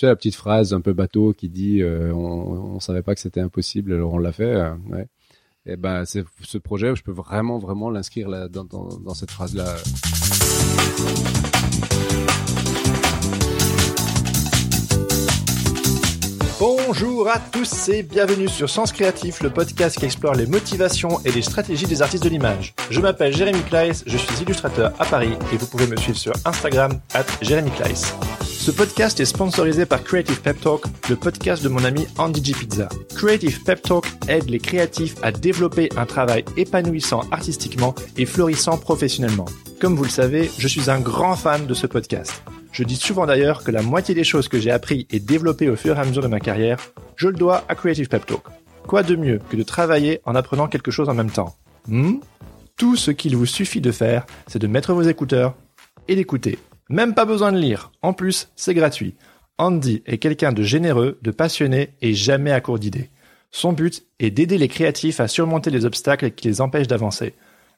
Sais, la petite phrase un peu bateau qui dit euh, on, on savait pas que c'était impossible, alors on l'a fait. euh, ouais. Et ben, c'est ce projet, je peux vraiment, vraiment l'inscrire dans cette phrase-là. Bonjour à tous et bienvenue sur Sens Créatif, le podcast qui explore les motivations et les stratégies des artistes de l'image. Je m'appelle Jérémy Kleiss, je suis illustrateur à Paris et vous pouvez me suivre sur Instagram at Jérémy Kleiss. Ce podcast est sponsorisé par Creative Pep Talk, le podcast de mon ami Andy G. Pizza. Creative Pep Talk aide les créatifs à développer un travail épanouissant artistiquement et florissant professionnellement. Comme vous le savez, je suis un grand fan de ce podcast. Je dis souvent d'ailleurs que la moitié des choses que j'ai appris et développées au fur et à mesure de ma carrière, je le dois à Creative Pep Talk. Quoi de mieux que de travailler en apprenant quelque chose en même temps? Hmm? Tout ce qu'il vous suffit de faire, c'est de mettre vos écouteurs et d'écouter. Même pas besoin de lire. En plus, c'est gratuit. Andy est quelqu'un de généreux, de passionné et jamais à court d'idées. Son but est d'aider les créatifs à surmonter les obstacles qui les empêchent d'avancer.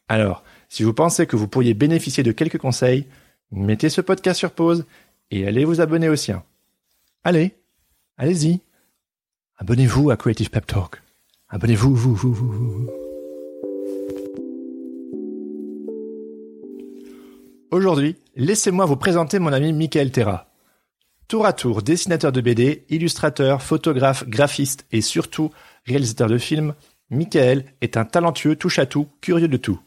Alors, si vous pensez que vous pourriez bénéficier de quelques conseils, mettez ce podcast sur pause et allez vous abonner au sien. Allez, allez-y. Abonnez-vous à Creative Pep Talk. Abonnez-vous, vous, vous, vous, vous. Aujourd'hui, laissez-moi vous présenter mon ami Michael Terra. Tour à tour, dessinateur de BD, illustrateur, photographe, graphiste et surtout réalisateur de films, Michael est un talentueux touche-à-tout, curieux de tout.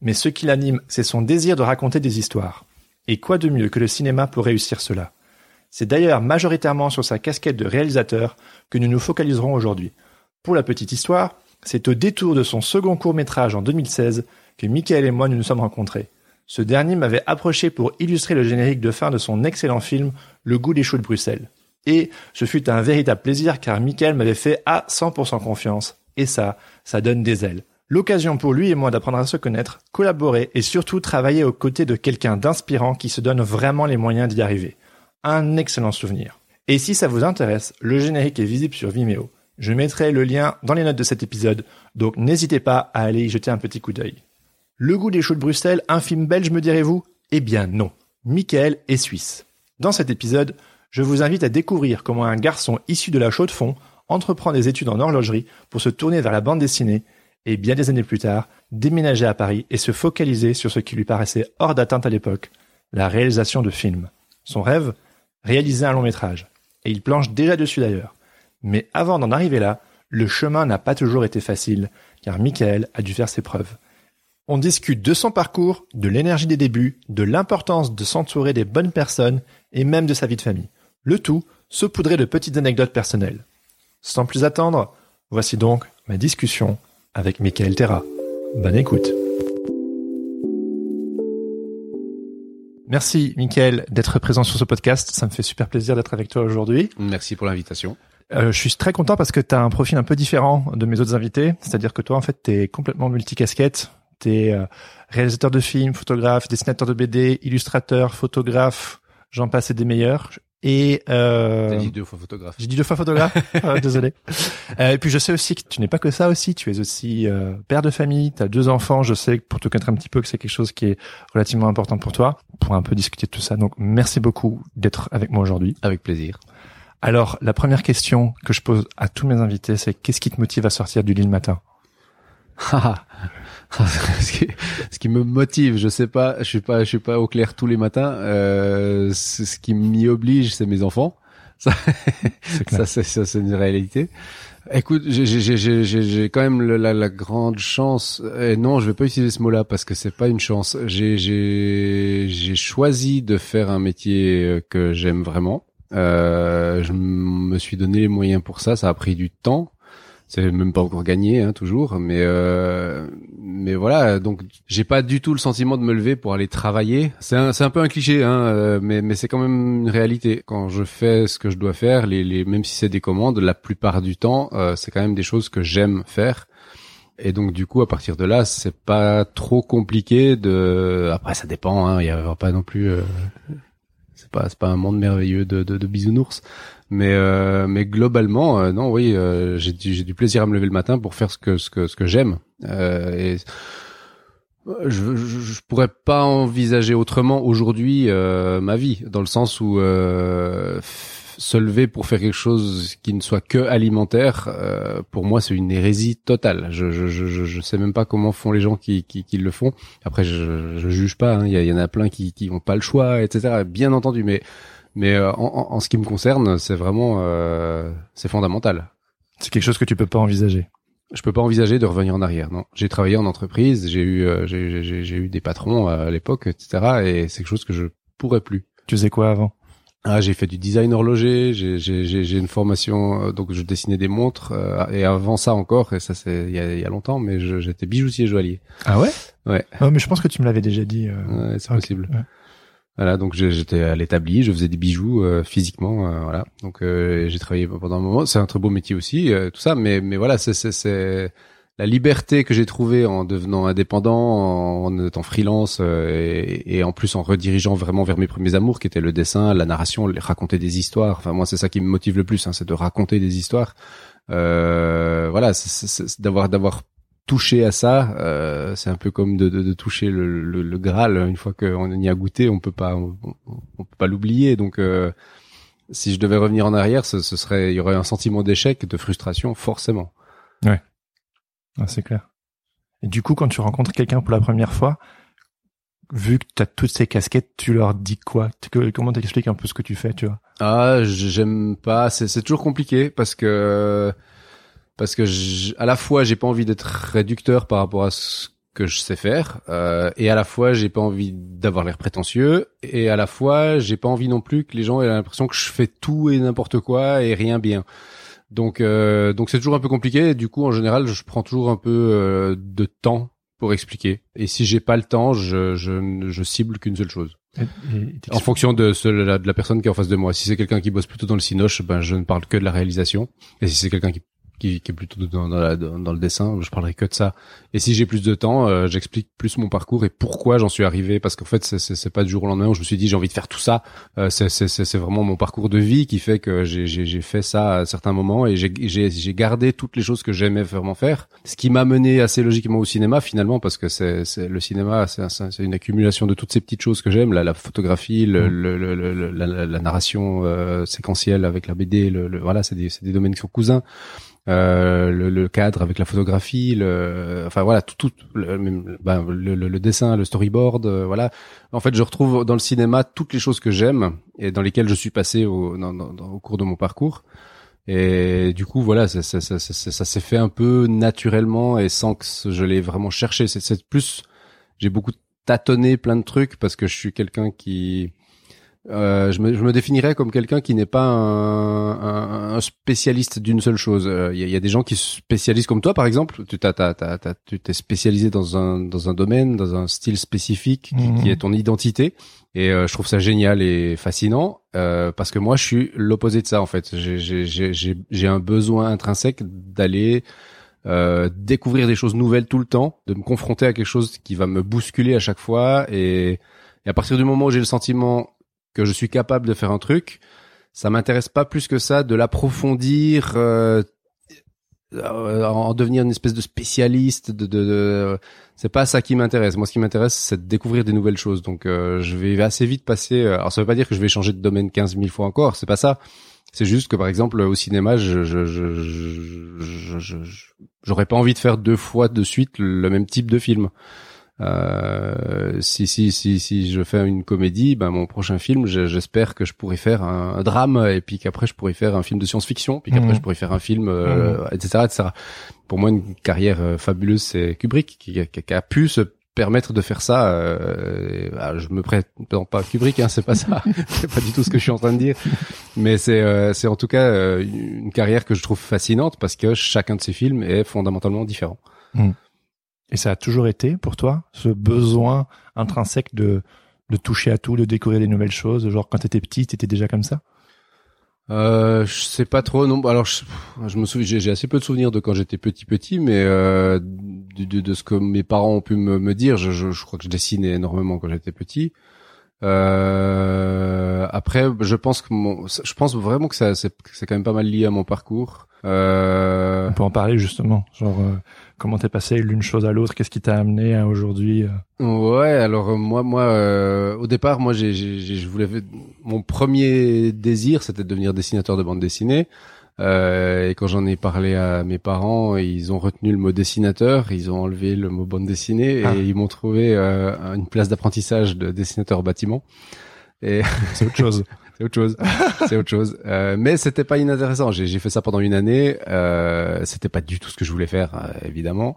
Mais ce qui l'anime, c'est son désir de raconter des histoires. Et quoi de mieux que le cinéma pour réussir cela? C'est d'ailleurs majoritairement sur sa casquette de réalisateur que nous nous focaliserons aujourd'hui. Pour la petite histoire, c'est au détour de son second court-métrage en 2016 que Michael et moi nous nous sommes rencontrés. Ce dernier m'avait approché pour illustrer le générique de fin de son excellent film Le goût des choux de Bruxelles. Et ce fut un véritable plaisir car Michael m'avait fait à 100% confiance. Et ça, ça donne des ailes. L'occasion pour lui et moi d'apprendre à se connaître, collaborer et surtout travailler aux côtés de quelqu'un d'inspirant qui se donne vraiment les moyens d'y arriver. Un excellent souvenir. Et si ça vous intéresse, le générique est visible sur Vimeo. Je mettrai le lien dans les notes de cet épisode, donc n'hésitez pas à aller y jeter un petit coup d'œil. Le goût des choux de Bruxelles, un film belge me direz-vous? Eh bien non. Michael est suisse. Dans cet épisode, je vous invite à découvrir comment un garçon issu de la chaux de fond entreprend des études en horlogerie pour se tourner vers la bande dessinée et bien des années plus tard, déménager à Paris et se focaliser sur ce qui lui paraissait hors d'atteinte à l'époque, la réalisation de films. Son rêve Réaliser un long métrage. Et il planche déjà dessus d'ailleurs. Mais avant d'en arriver là, le chemin n'a pas toujours été facile, car Michael a dû faire ses preuves. On discute de son parcours, de l'énergie des débuts, de l'importance de s'entourer des bonnes personnes et même de sa vie de famille. Le tout saupoudré de petites anecdotes personnelles. Sans plus attendre, voici donc ma discussion avec Michael Terra. Bonne écoute. Merci Michael d'être présent sur ce podcast. Ça me fait super plaisir d'être avec toi aujourd'hui. Merci pour l'invitation. Euh, je suis très content parce que tu as un profil un peu différent de mes autres invités. C'est-à-dire que toi, en fait, tu es complètement multicasquette. Tu es euh, réalisateur de films, photographe, dessinateur de BD, illustrateur, photographe, j'en passe et des meilleurs. Et euh, T'as dit deux fois photographe. j'ai dit deux fois photographe, Euh, désolé. Euh, et puis je sais aussi que tu n'es pas que ça aussi, tu es aussi euh, père de famille, tu as deux enfants, je sais pour te connaître un petit peu que c'est quelque chose qui est relativement important pour toi, pour un peu discuter de tout ça. Donc merci beaucoup d'être avec moi aujourd'hui. Avec plaisir. Alors la première question que je pose à tous mes invités, c'est qu'est-ce qui te motive à sortir du lit le matin? ce, qui, ce qui me motive, je sais pas, je suis pas, je suis pas au clair tous les matins. Euh, ce qui m'y oblige, c'est mes enfants. Ça, c'est, ça, c'est une réalité. Écoute, j'ai, j'ai, j'ai, j'ai, j'ai- j'ai quand même la, la grande chance. Et non, je vais pas utiliser ce mot-là parce que c'est pas une chance. J'ai, j'ai, j'ai choisi de faire un métier euh, que j'aime vraiment. Euh, je me suis donné les moyens pour ça. Ça a pris du temps. C'est même pas encore gagné hein, toujours mais euh, mais voilà donc j'ai pas du tout le sentiment de me lever pour aller travailler. C'est un c'est un peu un cliché hein euh, mais mais c'est quand même une réalité. Quand je fais ce que je dois faire les les même si c'est des commandes la plupart du temps euh, c'est quand même des choses que j'aime faire. Et donc du coup à partir de là c'est pas trop compliqué de après ça dépend hein il y a pas non plus euh, c'est pas c'est pas un monde merveilleux de de, de bisounours mais euh, mais globalement, euh, non, oui, euh, j'ai du, du plaisir à me lever le matin pour faire ce que ce que ce que j'aime. et je, je, je, pourrais pas envisager autrement aujourd'hui ma vie, dans le sens où se lever pour faire quelque chose qui ne soit que alimentaire, pour moi, c'est une hérésie totale. Je, je, je, je sais même pas comment font les gens qui, qui, qui le font. Après, je, je juge pas. Hein. Il y, y, en a plein qui, qui ont pas le choix, etc. Bien entendu, mais mais euh, en, en, ce qui me concerne, c'est vraiment euh, c'est fondamental. C'est quelque chose que tu peux pas envisager. Je peux pas envisager de revenir en arrière. Non, j'ai travaillé en entreprise, j'ai eu euh, j'ai eu des patrons à l'époque, etc. Et c'est quelque chose que je pourrais plus. Tu faisais quoi avant? Ah, j'ai fait du design horloger, j'ai une formation, donc je dessinais des montres, et avant ça encore, et ça c'est il y a, y a, longtemps, mais j'étais bijoutier joaillier. Ah ouais? Ouais. Oh, mais je pense que tu me l'avais déjà dit. Ouais, c'est possible. Ouais. Voilà, donc j'étais à l'établi, je faisais des bijoux euh, physiquement, euh, voilà. Donc euh, j'ai travaillé pendant un moment. C'est un très beau métier aussi, tout ça. Mais mais voilà, c'est la liberté que j'ai trouvée en devenant indépendant, en, étant freelance et, et, en plus en redirigeant vraiment vers mes premiers amours, qui étaient le dessin, la narration, raconter des histoires. Enfin moi, c'est ça qui me motive le plus, hein, c'est de raconter des histoires. voilà, c'est d'avoir d'avoir toucher à ça, euh, c'est un peu comme de, de, de toucher le, le, le, Graal. Une fois qu'on y a goûté, on peut pas, on, on peut pas l'oublier. Donc, euh, si je devais revenir en arrière, ce, ce, serait, il y aurait un sentiment d'échec, de frustration, forcément. Ouais, ah, c'est clair. Et du coup, quand tu rencontres quelqu'un pour la première fois, vu que tu as toutes ces casquettes, tu leur dis quoi? Comment t'expliques un peu ce que tu fais, tu vois? Ah, j'aime pas. C'est toujours compliqué parce que parce que à la fois j'ai pas envie d'être réducteur par rapport à ce que je sais faire euh, et à la fois j'ai pas envie d'avoir l'air prétentieux et à la fois j'ai pas envie non plus que les gens aient l'impression que je fais tout et n'importe quoi et rien bien. Donc euh, donc c'est toujours un peu compliqué. Et du coup en général je prends toujours un peu euh, de temps pour expliquer. Et si j'ai pas le temps, je je, je cible qu'une seule chose. en fonction de, ce, de, la, de la personne qui est en face de moi. Si c'est quelqu'un qui bosse plutôt dans le cinoche, ben je ne parle que de la réalisation. Et si c'est quelqu'un qui qui, qui est plutôt dans, dans, dans, le dessin. Je parlerai que de ça. Et si j'ai plus de temps, euh, j'explique plus mon parcours et pourquoi j'en suis arrivé. Parce qu'en fait, c'est pas du jour au lendemain où je me suis dit j'ai envie de faire tout ça. Euh, c'est vraiment mon parcours de vie qui fait que j'ai fait ça à certains moments et j'ai gardé toutes les choses que j'aimais vraiment faire. Ce qui m'a mené assez logiquement au cinéma finalement parce que c'est le cinéma, c'est une accumulation de toutes ces petites choses que j'aime, la, la photographie, le, mmh. le, le, la, la, narration euh, séquentielle avec la BD. Le, voilà, c'est des, des domaines qui sont cousins. Euh, le, le, cadre avec la photographie, le, enfin voilà, tout, tout le, ben, le, dessin, le storyboard, euh, voilà. En fait, je retrouve dans le cinéma toutes les choses que j'aime et dans lesquelles je suis passé au, dans, dans, au cours de mon parcours. Et du coup, voilà, ça, ça, ça, ça s'est fait un peu naturellement et sans que je l'ai vraiment cherché. C'est plus, j'ai beaucoup tâtonné plein de trucs parce que je suis quelqu'un qui euh, je, me, je me définirais comme quelqu'un qui n'est pas un, un, spécialiste d'une seule chose. Il euh, y, a, des gens qui se spécialisent comme toi, par exemple. Tu t'as, t'as, t'as, tu t'es spécialisé dans un dans un domaine, dans un style spécifique qui, qui mhm. est ton identité. Et euh, je trouve ça génial et fascinant euh, parce que moi, je suis l'opposé de ça en fait. J'ai, j'ai, j'ai, j'ai un besoin intrinsèque d'aller euh, découvrir des choses nouvelles tout le temps, de me confronter à quelque chose qui va me bousculer à chaque fois et, et à partir du moment où j'ai le sentiment que je suis capable de faire un truc, ça m'intéresse pas plus que ça de l'approfondir, euh, euh, en devenir une espèce de spécialiste. De, de, de... c'est pas ça qui m'intéresse. Moi, ce qui m'intéresse, c'est de découvrir des nouvelles choses. Donc, euh, je vais assez vite passer. Alors, ça veut pas dire que je vais changer de domaine 15 000 fois encore. C'est pas ça. C'est juste que, par exemple, au cinéma, je, je, je, je, j'aurais pas envie de faire deux fois de suite le même type de film. Euh, si si si si je fais une comédie, ben mon prochain film, j'espère que je pourrais faire un, drame et puis qu'après je pourrais faire un film de science-fiction, puis qu'après mhm. je pourrais faire un film, euh, etc., mhm. etc. Pour moi, une carrière euh, fabuleuse, c'est Kubrick qui, qui, a pu se permettre de faire ça. Euh, ah, je me prête pas Kubrick, hein, c'est pas ça, c'est pas du tout ce que je suis en train de dire. Mais c'est euh, c'est en tout cas une carrière que je trouve fascinante parce que chacun de ces films est fondamentalement différent. Hmm. Et ça a toujours été pour toi ce besoin intrinsèque de de toucher à tout, de découvrir des nouvelles choses. Genre quand t'étais petit, t'étais déjà comme ça? Euh, je sais pas trop. Non, alors je, je me souviens, j'ai assez peu de souvenirs de quand j'étais petit petit, mais euh, de, de, de, ce que mes parents ont pu me, me dire, je, je, je, crois que je dessinais énormément quand j'étais petit. Euh, après, je pense que mon, je pense vraiment que ça, c'est, c'est quand même pas mal lié à mon parcours. Euh... On peut en parler justement, genre euh, comment t'es passé l'une chose à l'autre, qu'est-ce qui t'a amené à aujourd'hui euh? Ouais, alors euh, moi, moi, au départ, moi, j'ai, j'ai, je voulais, mon premier désir, c'était de devenir dessinateur de bande dessinée. et quand j'en ai parlé à mes parents, ils ont retenu le mot dessinateur, ils ont enlevé le mot bande dessinée et ah. ils m'ont trouvé une place d'apprentissage de dessinateur bâtiment. Et c'est autre chose. c'est autre chose. c'est autre chose. Euh, mais c'était pas inintéressant. J'ai fait ça pendant une année. Euh, c'était pas du tout ce que je voulais faire, euh, évidemment.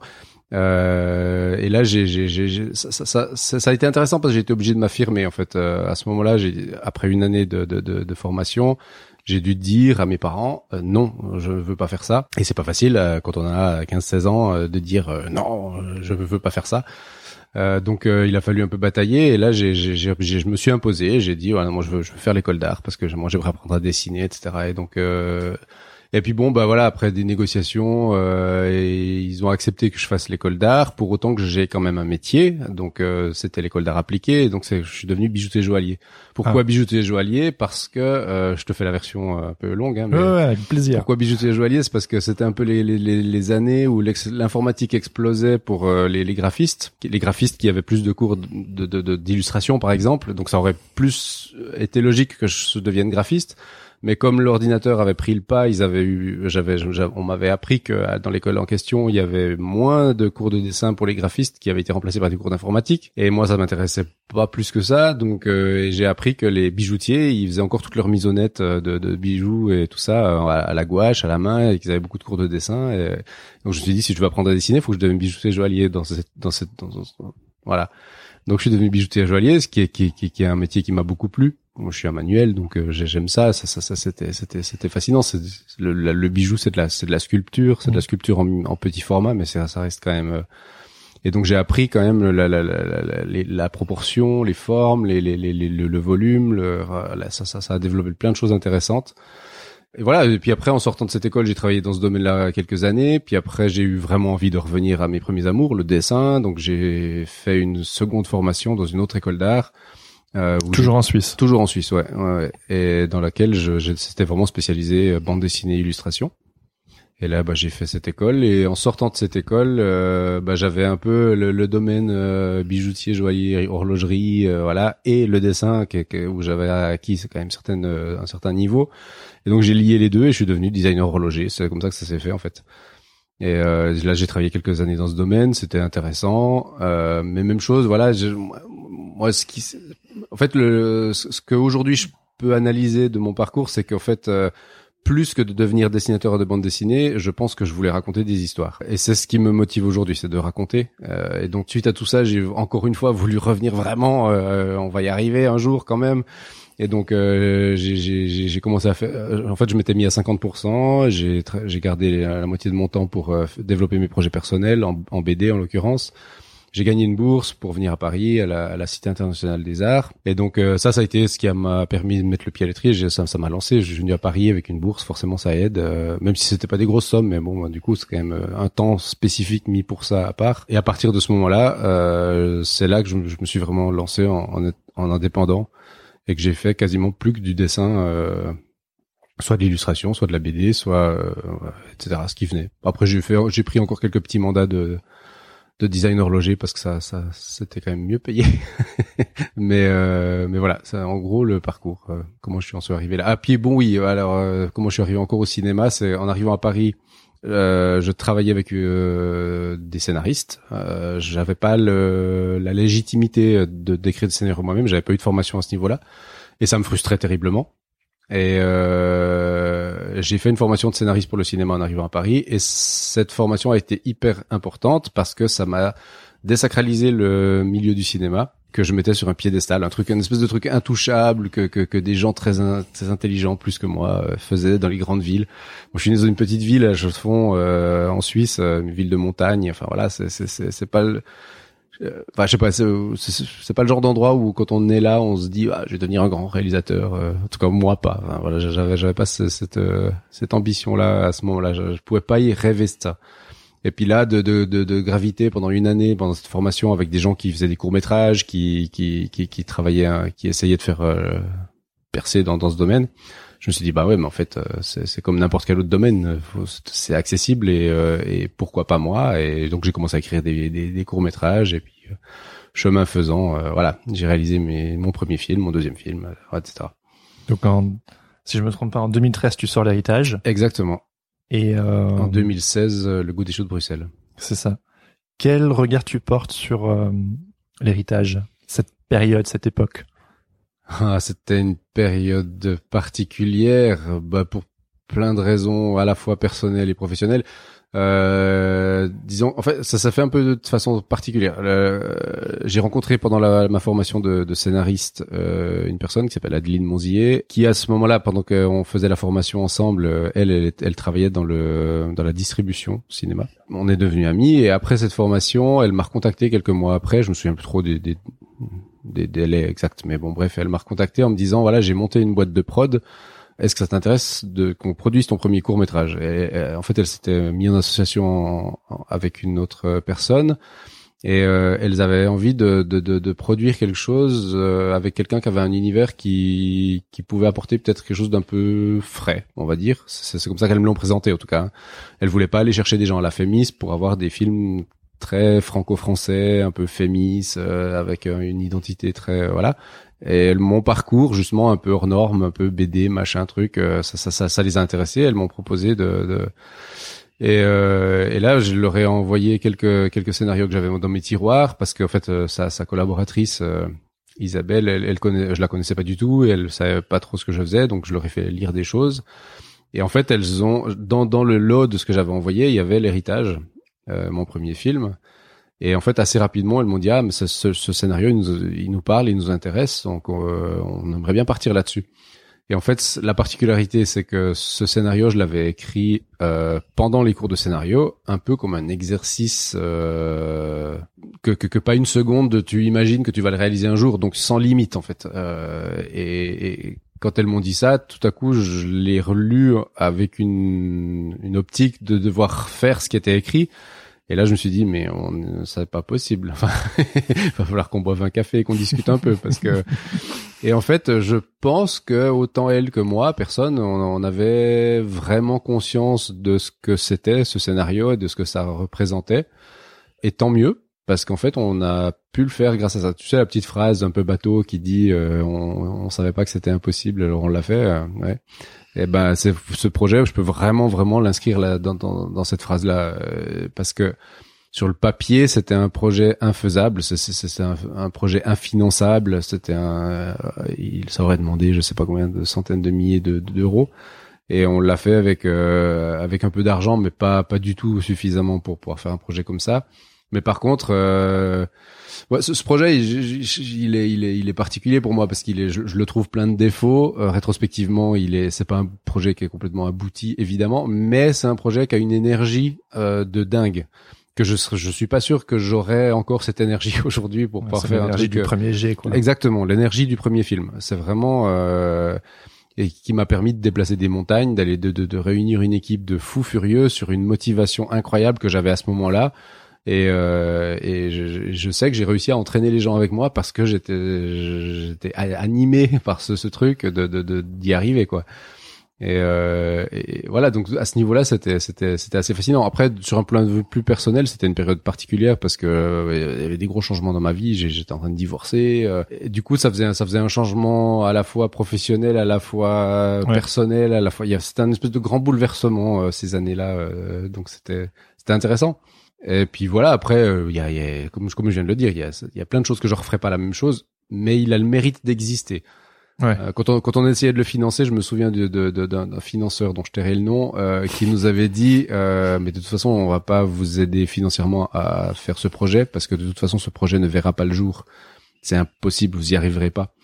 Euh, et là, j'ai, ça, ça, ça, ça, a été intéressant parce que j'ai été obligé de m'affirmer. En fait, euh, à ce moment-là, après une année de, de, de, formation, j'ai dû dire à mes parents euh, non, je veux pas faire ça. Et c'est pas facile quand on a 15-16 ans de dire non, je veux pas faire ça. Euh, donc euh, il a fallu un peu batailler et là je me suis imposé, j'ai dit voilà moi je veux, je veux faire l'école d'art parce que moi j'aimerais apprendre à dessiner etc et donc euh, et puis bon, bah voilà, après des négociations, euh, et ils ont accepté que je fasse l'école d'art, pour autant que j'ai quand même un métier. Donc euh, c'était l'école d'art appliqué, donc je suis devenu bijoutier joaillier. Pourquoi ah. bijoutier joaillier? Parce que euh, je te fais la version un peu longue, hein, mais ouais, avec plaisir. Pourquoi bijoutier joaillier? C'est parce que c'était un peu les, les, les, années où l'informatique explosait pour euh, les, les, graphistes, les graphistes qui avaient plus de cours de, de, d'illustration par exemple. Donc ça aurait plus été logique que je devienne graphiste. Mais comme l'ordinateur avait pris le pas, ils avaient eu, j'avais, on m'avait appris que euh, dans l'école en question, il y avait moins de cours de dessin pour les graphistes qui avaient été remplacés par des cours d'informatique. Et moi, ça m'intéressait pas plus que ça. Donc, euh, j'ai appris que les bijoutiers, ils faisaient encore toutes leurs misonnettes euh, de, de bijoux et tout ça à, la gouache, à la main, et qu'ils avaient beaucoup de cours de dessin. Et donc, je me suis dit, si je veux apprendre à dessiner, il faut que je devienne bijoutier joaillier dans cette, dans cette, dans, voilà. Donc, je suis devenu bijoutier joaillier, ce qui est, qui, qui est un métier qui m'a beaucoup plu. Moi, je suis un manuel, donc euh, j'aime ça. Ça, ça, ça c'était, c'était, c'était fascinant. C'est le, le, bijou, c'est de la, c'est de la sculpture, c'est de la sculpture en, en, petit format, mais ça, ça reste quand même. Euh, et donc j'ai appris quand même la, la, la, la, proportion, les formes, les, les, les, le, volume. Le, ça, ça, ça a développé plein de choses intéressantes. Et voilà. Et puis après, en sortant de cette école, j'ai travaillé dans ce domaine-là quelques années. Puis après, j'ai eu vraiment envie de revenir à mes premiers amours, le dessin. Donc j'ai fait une seconde formation dans une autre école d'art euh, toujours en Suisse. Toujours en Suisse, ouais. ouais, Et dans laquelle je, je c'était vraiment spécialisé euh, bande dessinée, illustration. Et là, bah, j'ai fait cette école. Et en sortant de cette école, euh, bah, j'avais un peu le, le domaine euh, bijoutier, joaillier, horlogerie, euh, voilà, et le dessin que, où j'avais acquis quand même certaine, un certain niveau. Et donc j'ai lié les deux et je suis devenu designer horloger. C'est comme ça que ça s'est fait en fait. Et là, j'ai travaillé quelques années dans ce domaine, c'était intéressant. mais même chose, voilà. Je, en fait, le, ce que aujourd'hui je peux analyser de mon parcours, c'est qu'en fait, euh, plus que de devenir dessinateur de bande dessinée, je pense que je voulais raconter des histoires. Et c'est ce qui me motive aujourd'hui, c'est de raconter. Euh, et donc, suite à tout ça, j'ai encore une fois voulu revenir vraiment. Euh, on va y arriver un jour quand même. Et donc, j'ai commencé à faire. en fait, je m'étais mis à 50%. J'ai gardé la, moitié de mon temps pour développer mes projets personnels en BD en l'occurrence j'ai gagné une bourse pour venir à Paris, à la, à la Cité internationale des arts. Et donc euh, ça, ça a été ce qui m'a permis de mettre le pied à l'étrier. Ça, ça m'a lancé. Je suis venu à Paris avec une bourse, forcément ça aide, euh, même si c'était pas des grosses sommes, mais bon, du coup c'est quand même euh, un temps spécifique mis pour ça à part. Et à partir de ce moment-là, c'est là que je, me suis vraiment lancé en, en, en indépendant et que j'ai fait quasiment plus que du dessin soit de l'illustration, soit de la BD, soit etc. Ce qui venait. Après j'ai fait, j'ai pris encore quelques petits mandats de de design horloger parce que ça, ça c'était quand même mieux payé. mais euh, mais voilà, c'est en gros le parcours. Euh, comment je suis en arrivé là. À pied bon oui. Alors euh, comment je suis arrivé encore au cinéma, c'est en arrivant à Paris. je travaillais avec des scénaristes. j'avais pas le, la légitimité de d'écrire des scénarios moi-même. J'avais pas eu de formation à ce niveau-là, et ça me frustrait terriblement. Et j'ai fait une formation de scénariste pour le cinéma en arrivant à Paris et cette formation a été hyper importante parce que ça m'a désacralisé le milieu du cinéma que je mettais sur un piédestal, un truc, une espèce de truc intouchable que que, que des gens très très intelligents plus que moi euh, faisaient dans les grandes villes. Moi, je suis né dans une petite ville, je fond euh, en Suisse, euh, une ville de montagne. Enfin voilà, c'est c'est c'est pas le Enfin, je sais pas, c'est pas le genre d'endroit où quand on est là, on se dit, ah, je vais devenir un grand réalisateur. en tout cas, moi pas. Voilà, j'avais, pas cette cette ambition-là à ce moment-là. Je, je pouvais pas y rêver ça. Et puis là, de, de, de, de, graviter pendant une année pendant cette formation avec des gens qui faisaient des courts métrages, qui, qui, qui, qui travaillaient, qui essayaient de faire euh, percer dans, dans ce domaine, je me suis dit bah ouais, mais en fait, euh, c'est comme n'importe quel autre domaine, c'est accessible et, euh, et pourquoi pas moi? Et donc j'ai commencé à écrire des, des, des courts métrages et puis chemin faisant, voilà, j'ai réalisé mes, mon premier film, mon deuxième film, etc. Donc en, si je me trompe pas, en 2013, tu sors l'héritage. Exactement. Et euh, en 2016, euh, le goût des choses de Bruxelles. C'est ça. Quel regard tu portes sur euh, l'héritage, cette période, cette époque? Ah, C'était une période particulière, bah, pour plein de raisons à la fois personnelles et professionnelles. Euh, disons, en fait, ça, ça fait un peu de façon particulière. Euh, j'ai rencontré pendant la, ma formation de, de scénariste euh, une personne qui s'appelle Adeline Monzier, qui à ce moment-là, pendant qu'on faisait la formation ensemble, euh, elle, elle, elle, travaillait dans le dans la distribution cinéma. On est devenus amis et après cette formation, elle m'a recontacté quelques mois après. Je me souviens plus trop des, des des délais exacts, mais bon, bref, elle m'a recontacté en me disant voilà, j'ai monté une boîte de prod est-ce que ça t'intéresse de qu'on produise ton premier court métrage et, en fait elle s'était mise en association avec une autre personne et euh, elles avaient envie de, de, de, de produire quelque chose euh, avec quelqu'un qui avait un univers qui, qui pouvait apporter peut-être quelque chose d'un peu frais, on va dire. C'est comme ça qu'elles me l'ont présenté en tout cas. Elles voulaient pas aller chercher des gens à la Fémis pour avoir des films très franco-français, un peu fémis, euh, avec une identité très voilà. Et mon parcours, justement, un peu hors norme, un peu BD, machin, truc, euh, ça, ça, ça, ça, les a intéressés. Elles m'ont proposé de, de... Et, euh, et, là, je leur ai envoyé quelques quelques scénarios que j'avais dans mes tiroirs parce qu'en fait, euh, sa, sa collaboratrice euh, Isabelle, elle, elle connaît, je la connaissais pas du tout et elle savait pas trop ce que je faisais, donc je leur ai fait lire des choses. Et en fait, elles ont dans dans le lot de ce que j'avais envoyé, il y avait l'héritage, euh, mon premier film. Et en fait, assez rapidement, elles m'ont dit ah mais ce, ce, ce scénario il nous, il nous, parle, il nous intéresse, donc euh, on aimerait bien partir là-dessus. Et en fait, la particularité, c'est que ce scénario, je l'avais écrit euh, pendant les cours de scénario, un peu comme un exercice euh, que, que, que, pas une seconde, tu imagines que tu vas le réaliser un jour, donc sans limite en fait. Euh, et, et, quand elles m'ont dit ça, tout à coup, je l'ai relu avec une, une optique de devoir faire ce qui était écrit. Et là, je me suis dit, mais on, c'est pas possible. Enfin, il va falloir qu'on boive un café et qu'on discute un peu parce que. Et en fait, je pense que autant elle que moi, personne, on, avait vraiment conscience de ce que c'était ce scénario et de ce que ça représentait. Et tant mieux, parce qu'en fait, on a pu le faire grâce à ça. Tu sais la petite phrase un peu bateau qui dit, euh, on, on savait pas que c'était impossible, alors on l'a fait. Euh, ouais. Et eh ben, c'est ce projet, je peux vraiment, vraiment l'inscrire là dans, dans, dans, cette phrase-là, euh, parce que sur le papier, c'était un projet infaisable, c'est un, un, projet infinançable, c'était un, euh, il ça aurait demandé, je sais pas combien de centaines de milliers d'euros, et on l'a fait avec euh, avec un peu d'argent, mais pas pas du tout suffisamment pour pouvoir faire un projet comme ça. Mais par contre, euh, ouais, ce, projet, il, est, il est, il est particulier pour moi parce qu'il est, je, le trouve plein de défauts. Euh, rétrospectivement, il est, c'est pas un projet qui est complètement abouti, évidemment, mais c'est un projet qui a une énergie euh, de dingue que je je suis pas sûr que j'aurais encore cette énergie aujourd'hui pour pouvoir faire un truc du euh, premier G quoi. Exactement, l'énergie du premier film. C'est vraiment euh, et qui m'a permis de déplacer des montagnes, d'aller de, de, de réunir une équipe de fous furieux sur une motivation incroyable que j'avais à ce moment-là. Et, euh, et je, je, sais que j'ai réussi à entraîner les gens avec moi parce que j'étais j'étais animé par ce, ce truc de d'y de, d'y arriver quoi. Et, euh, et, voilà donc à ce niveau-là c'était c'était c'était assez fascinant. Après sur un plan de vue plus personnel c'était une période particulière parce que euh, il y avait des gros changements dans ma vie. J'étais en train de divorcer. Euh, et du coup ça faisait ça faisait un changement à la fois professionnel, à la fois personnel, à la fois il y a c'était un espèce de grand bouleversement euh, ces années-là. donc c'était c'était intéressant. Et puis voilà, après, euh, il y, a, y, a, comme, comme je viens de le dire, il y a, y a plein de choses que je referai pas la même chose, mais il a le mérite d'exister. Ouais. Euh, quand on quand on essayait de le financer, je me souviens de- de- de- d'un d'un financeur dont je tairai le nom, euh, qui nous avait dit, euh, mais de toute façon, on va pas vous aider financièrement à faire ce projet parce que de toute façon, ce projet ne verra pas le jour. C'est impossible, vous y arriverez pas.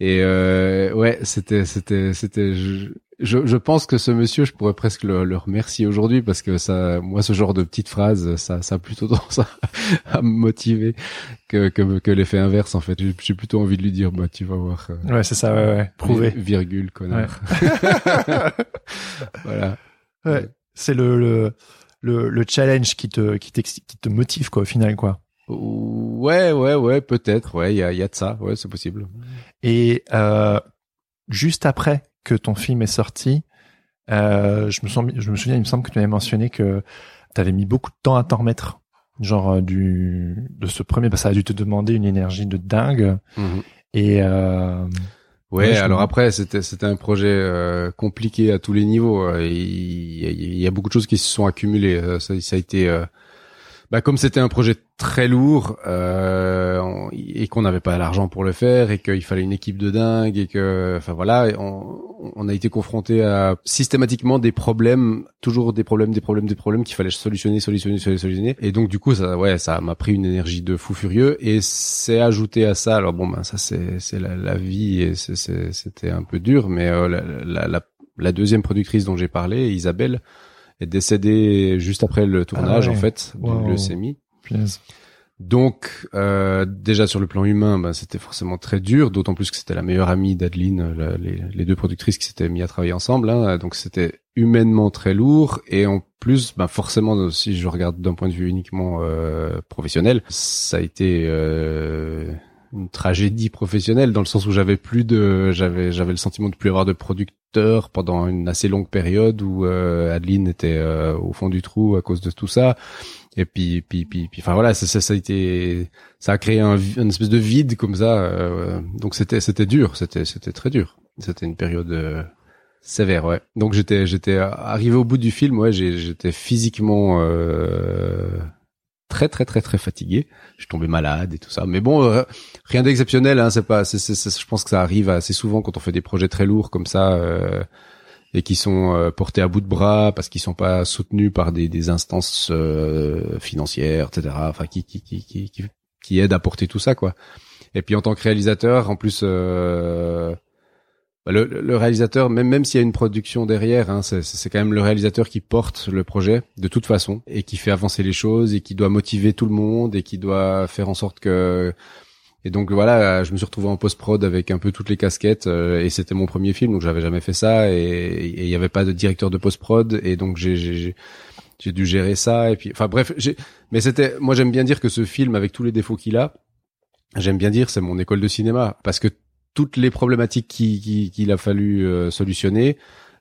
Et euh, ouais, c'était c'était c'était. Je, je, pense que ce monsieur, je pourrais presque le, le remercier aujourd'hui parce que ça, moi, ce genre de petites phrases, ça, ça a plutôt tendance à, à me motiver que que, que l'effet inverse en fait. J'ai plutôt envie de lui dire, bah tu vas voir. euh, Ouais, c'est ça, ouais, ouais. Prouvé. vi- Virgule, connard. voilà. Ouais. C'est le, le, le, le challenge qui te, qui, qui te motive, quoi, au final, quoi. Ouais, ouais, ouais, peut-être. Ouais, il y a, il y a de ça. Ouais, c'est possible. Et euh, juste après que ton film est sorti, euh, je, me sens, je me souviens, il me semble que tu avais mentionné que tu avais mis beaucoup de temps à t'en remettre. Genre euh, du de ce premier, bah, ça a dû te demander une énergie de dingue. Et euh, Ouais, alors après c'était c'était un projet euh, compliqué à tous les niveaux. euh, Il y, a- il y a beaucoup de choses qui se sont accumulées. euh, Ça, ça a été euh, bah, comme c'était un projet très lourd euh, et qu'on n'avait pas l'argent pour le faire et qu'il fallait une équipe de dingue et que enfin voilà on, a été confronté à systématiquement des problèmes toujours des problèmes des problèmes des problèmes qu'il fallait solutionner solutionner solutionner et donc du coup ça ouais ça m'a pris une énergie de fou furieux et c'est ajouté à ça. Alors bon ben ça c'est c'est la, vie et c'était un peu dur mais euh, la, la, la deuxième productrice dont j'ai parlé Isabelle est décédée juste après le tournage Ah ouais. en fait Wow. du leucémie donc euh, déjà sur le plan humain, ben, c'était forcément très dur, d'autant plus que c'était la meilleure amie d'Adeline, la- les, les deux productrices qui s'étaient mis à travailler ensemble. Hein, donc c'était humainement très lourd et en plus, ben, forcément, si je regarde d'un point de vue uniquement euh, professionnel, ça a été euh, une tragédie professionnelle dans le sens où j'avais plus de, j'avais j'avais le sentiment de plus avoir de producteur pendant une assez longue période où euh, Adeline était euh, au fond du trou à cause de tout ça. Et puis, puis, puis, puis, enfin voilà, ça, ça, ça a été, ça a créé un, une espèce de vide comme ça. euh, donc c'était, c'était dur, c'était, c'était très dur. C'était une période euh, sévère, ouais. Donc j'étais, j'étais arrivé au bout du film, ouais, j'étais physiquement euh, très, très, très, très fatigué. Je tombé malade et tout ça. Mais bon, euh, rien d'exceptionnel. Hein, c'est pas, c'est, c'est- c'est- je pense que ça arrive assez souvent quand on fait des projets très lourds comme ça. euh, et qui sont euh, portés à bout de bras parce qu'ils sont pas soutenus par des, des instances euh, financières, etc. Enfin, qui, qui, qui, qui, qui, qui aident à porter tout ça, quoi. Et puis en tant que réalisateur, en plus, euh, le, le réalisateur, même même s'il y a une production derrière, hein, c'est quand même le réalisateur qui porte le projet de toute façon et qui fait avancer les choses et qui doit motiver tout le monde et qui doit faire en sorte que et donc voilà, je me suis retrouvé en post-prod avec un peu toutes les casquettes euh, et c'était mon premier film, donc j'avais jamais fait ça et il y avait pas de directeur de post-prod et donc j'ai j'ai dû gérer ça et puis enfin bref, mais c'était moi j'aime bien dire que ce film avec tous les défauts qu'il a, j'aime bien dire c'est mon école de cinéma parce que toutes les problématiques qui- qui- qu'il a fallu euh, solutionner,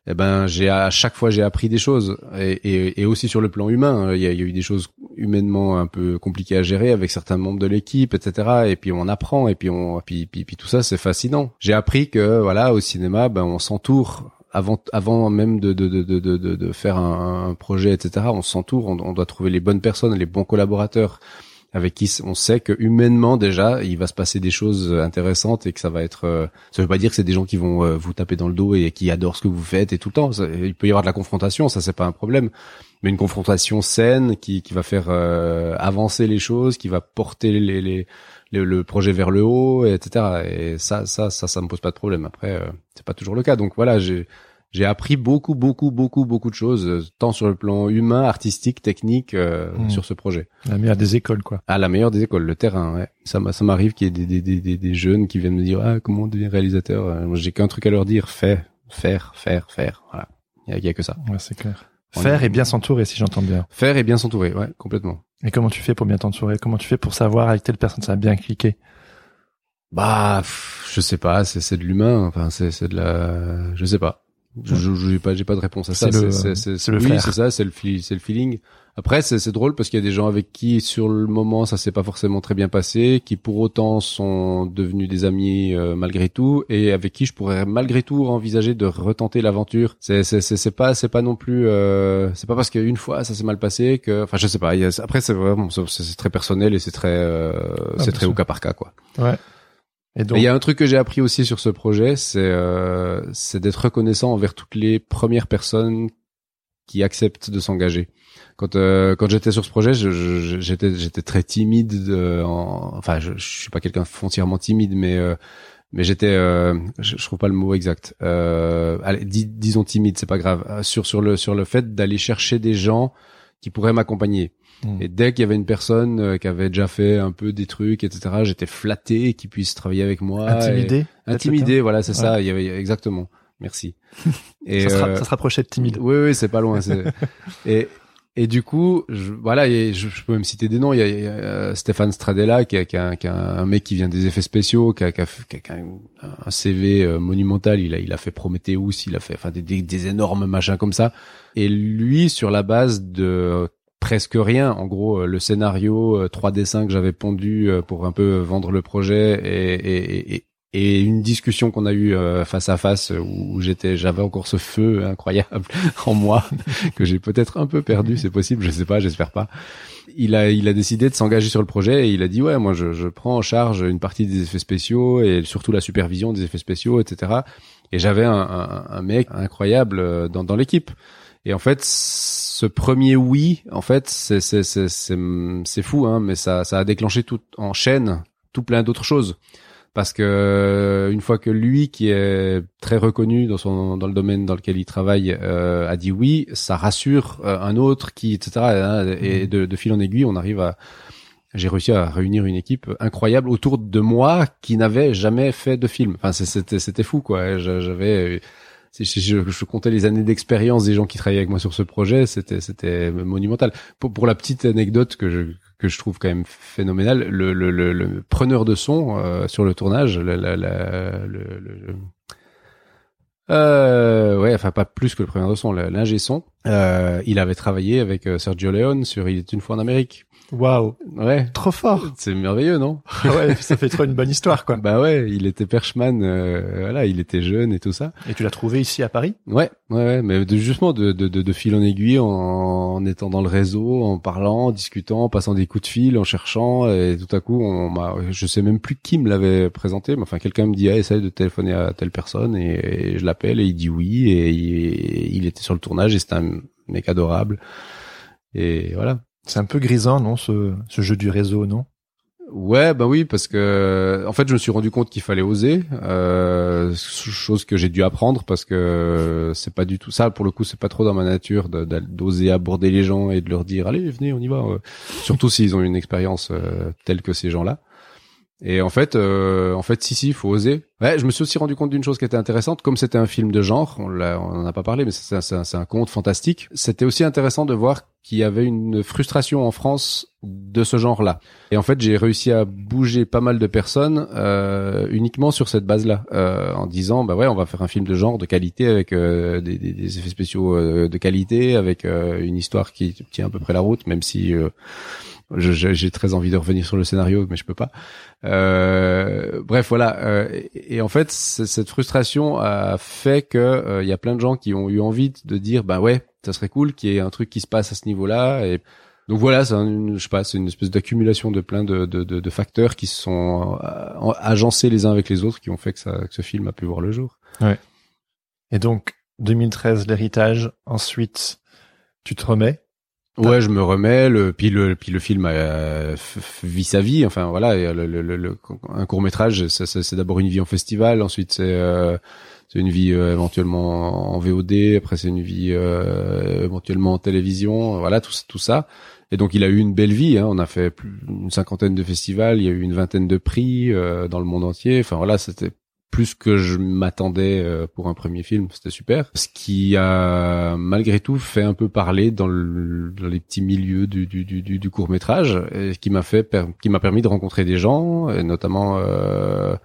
eh ben j'ai à chaque fois j'ai appris des choses et, aussi sur le plan humain, hein, il y a, eu des choses humainement un peu compliquées à gérer avec certains membres de l'équipe, etc. Et puis on apprend et puis on puis puis, puis tout ça c'est fascinant. J'ai appris que voilà au cinéma ben on s'entoure avant avant même de de de de de, faire un, projet etc. On s'entoure, on doit trouver les bonnes personnes, les bons collaborateurs avec qui on sait que humainement déjà il va se passer des choses intéressantes et que ça va être euh, ça veut pas dire que c'est des gens qui vont euh, vous taper dans le dos et qui adorent ce que vous faites et tout le temps. Il peut y avoir de la confrontation ça c'est pas un problème. Mais une confrontation saine qui qui va faire euh, avancer les choses qui va porter les, les, les- le projet vers le haut et etc et ça ça ça ça me pose pas de problème. Après euh, c'est pas toujours le cas. Donc voilà j'ai j'ai appris beaucoup beaucoup beaucoup beaucoup de choses euh, tant sur le plan humain artistique technique euh, Mm. sur ce projet La meilleure des écoles, quoi. à la meilleure des écoles, le terrain. Ouais. Ça, m'a- ça m'arrive qu'il y ait des, des, des, des, jeunes qui viennent me dire ah comment on devient réalisateur. Euh, moi, J'ai qu'un truc à leur dire fais, faire, faire, faire. Voilà. Il y a, a que ça. Ouais, c'est clair. On Faire est- et bien s'entourer, si j'entends bien. Faire et bien s'entourer. Ouais, complètement. Et comment tu fais pour bien t'entourer? Comment tu fais pour savoir avec telle personne? Ça a bien cliqué Bah, je sais pas. C'est de l'humain. Enfin, c'est de la. Je sais pas. Je j'ai pas j'ai pas de réponse à ça. C'est le- oui, c'est ça. C'est le c'est le feeling. Après, c'est c'est drôle parce qu'il y a des gens avec qui sur le moment ça s'est pas forcément très bien passé, qui pour autant sont devenus des amis euh, malgré tout, et avec qui je pourrais malgré tout envisager de retenter l'aventure. C'est c'est c'est pas c'est pas non plus euh, c'est pas parce qu'une fois ça s'est mal passé que enfin je sais pas. y a- après c'est vraiment c'est très personnel et c'est très euh, Ah, c'est très sûr. au cas par cas quoi. Ouais. Et donc, Il y a un truc que j'ai appris aussi sur ce projet, c'est euh, c'est d'être reconnaissant envers toutes les premières personnes qui acceptent de s'engager. Quand euh, quand j'étais sur ce projet, je- je- j'étais j'étais très timide. euh, en, enfin, je, je suis pas quelqu'un foncièrement timide, mais euh, mais j'étais, euh, je, je trouve pas le mot exact. Euh, allez, dis- disons timide, c'est pas grave. Euh, Sur sur le sur le fait d'aller chercher des gens qui pourraient m'accompagner. Mm. Et dès qu'il y avait une personne euh, qui avait déjà fait un peu des trucs, etc., j'étais flatté qu'il puisse travailler avec moi. intimidé. Intimidé, voilà, c'est Ouais. ça. Il y avait exactement. Merci. Et Ça, sera- euh, ça se rapprochait de timide. oui, oui, c'est pas loin. et et du coup, je, voilà, et je, je peux même citer des noms. Il y a, il y a, euh, Stéphane Stradella, qui, est- qui, un- qui un mec qui vient des effets spéciaux, qui a, qui a a- a un, un CV euh, monumental. Il a, il a fait Prometheus, il a fait, enfin, des, des, des énormes machins comme ça. Et lui, sur la base de presque rien, en gros, euh, le scénario, euh, trois dessins que j'avais pondus euh, pour un peu vendre le projet et, et, une discussion qu'on a eue face à face où j'étais, j'avais encore ce feu incroyable en moi que j'ai peut-être un peu perdu, c'est possible, je sais pas, j'espère pas. Il a, il a décidé de s'engager sur le projet et il a dit ouais, moi je, je prends en charge une partie des effets spéciaux et surtout la supervision des effets spéciaux, etc. Et j'avais un, un, un mec incroyable dans, dans l'équipe. Et en fait, ce premier oui, en fait, c'est c'est c'est c'est c'est fou, hein, mais ça ça a déclenché tout en chaîne tout plein d'autres choses. Parce que une fois que lui qui est très reconnu dans son dans le domaine dans lequel il travaille euh, a dit oui ça rassure euh, un autre qui etc hein, et de, de fil en aiguille on arrive à j'ai réussi à réunir une équipe incroyable autour de moi qui n'avait jamais fait de film. Enfin c'était c'était fou quoi. J'avais si je, je, comptais les années d'expérience des gens qui travaillaient avec moi sur ce projet, c'était c'était monumental. Pour, la petite anecdote que je que je trouve quand même phénoménale, le le, le, preneur de son euh, sur le tournage, la, le, euh, ouais, enfin pas plus que le preneur de son, l'ingé son, euh, il avait travaillé avec euh, Sergio Leone sur Il est une fois en Amérique. Waouh, Ouais, trop fort. c'est merveilleux, non? Ah ouais, ça fait trop une bonne histoire, quoi. Bah ouais, il était perchman, euh, voilà, il était jeune et tout ça. Et tu l'as trouvé ici à Paris? Ouais, ouais, ouais, mais de, justement de, de, de, de fil en aiguille, en, en étant dans le réseau, en parlant, en discutant, en passant des coups de fil, en cherchant, et tout à coup, on m'a, je sais même plus qui me l'avait présenté, mais enfin quelqu'un me dit, ah, essaye de téléphoner à telle personne, et, et je l'appelle et il dit oui, et il, il était sur le tournage et c'était un mec adorable, et voilà. C'est un peu grisant, non, ce, jeu du réseau, non? Ouais, bah oui, parce que en fait, je me suis rendu compte qu'il fallait oser, euh, chose que j'ai dû apprendre parce que c'est pas du tout ça. Pour le coup, c'est pas trop dans ma nature d'oser aborder les gens et de leur dire allez, venez, on y va. euh. Surtout s'ils ont une expérience euh, telle que ces gens-là. Et en fait, euh, en fait, si si, faut oser. Ouais, je me suis aussi rendu compte d'une chose qui était intéressante, comme c'était un film de genre, on l'a, on en a pas parlé, mais c'est un, un- conte fantastique. C'était aussi intéressant de voir qu'il y avait une frustration en France de ce genre-là. Et en fait, j'ai réussi à bouger pas mal de personnes euh, uniquement sur cette base-là, euh, en disant bah ouais, on va faire un film de genre de qualité avec euh, des, des- des effets spéciaux euh, de qualité, avec euh, une histoire qui tient à peu près la route, même si j'ai très envie de revenir sur le scénario, mais je peux pas. Euh, bref, voilà. Euh, et, et en fait, cette frustration a fait que euh, il y a plein de gens qui ont eu envie de dire bah ouais, ça serait cool qu'il y ait un truc qui se passe à ce niveau-là. Et donc voilà, c'est je sais pas, c'est une espèce d'accumulation de plein de, de, de, de facteurs qui se sont euh, agencés les uns avec les autres, qui ont fait que, ça, que ce film a pu voir le jour. Et donc, 2013, l'héritage. Ensuite, tu te remets. Ouais, je me remets. Le, puis le, puis le film euh, vit sa vie. Enfin voilà, et le, le, le- un court métrage, c'est, d'abord une vie en festival. Ensuite, c'est, euh, une vie euh, éventuellement en VOD. Après, c'est une vie euh, éventuellement en télévision. Voilà, tout, tout ça. Et donc, il a eu une belle vie. Hein. On a fait plus, une cinquantaine de festivals. Il y a eu une vingtaine de prix euh, dans le monde entier. Enfin voilà, c'était plus que je m'attendais euh, pour un premier film, c'était super. Ce qui a malgré tout fait un peu parler dans, le, dans les petits milieux du, du, du, du court métrage, et qui m'a fait qui m'a permis de rencontrer des gens, et notamment euh,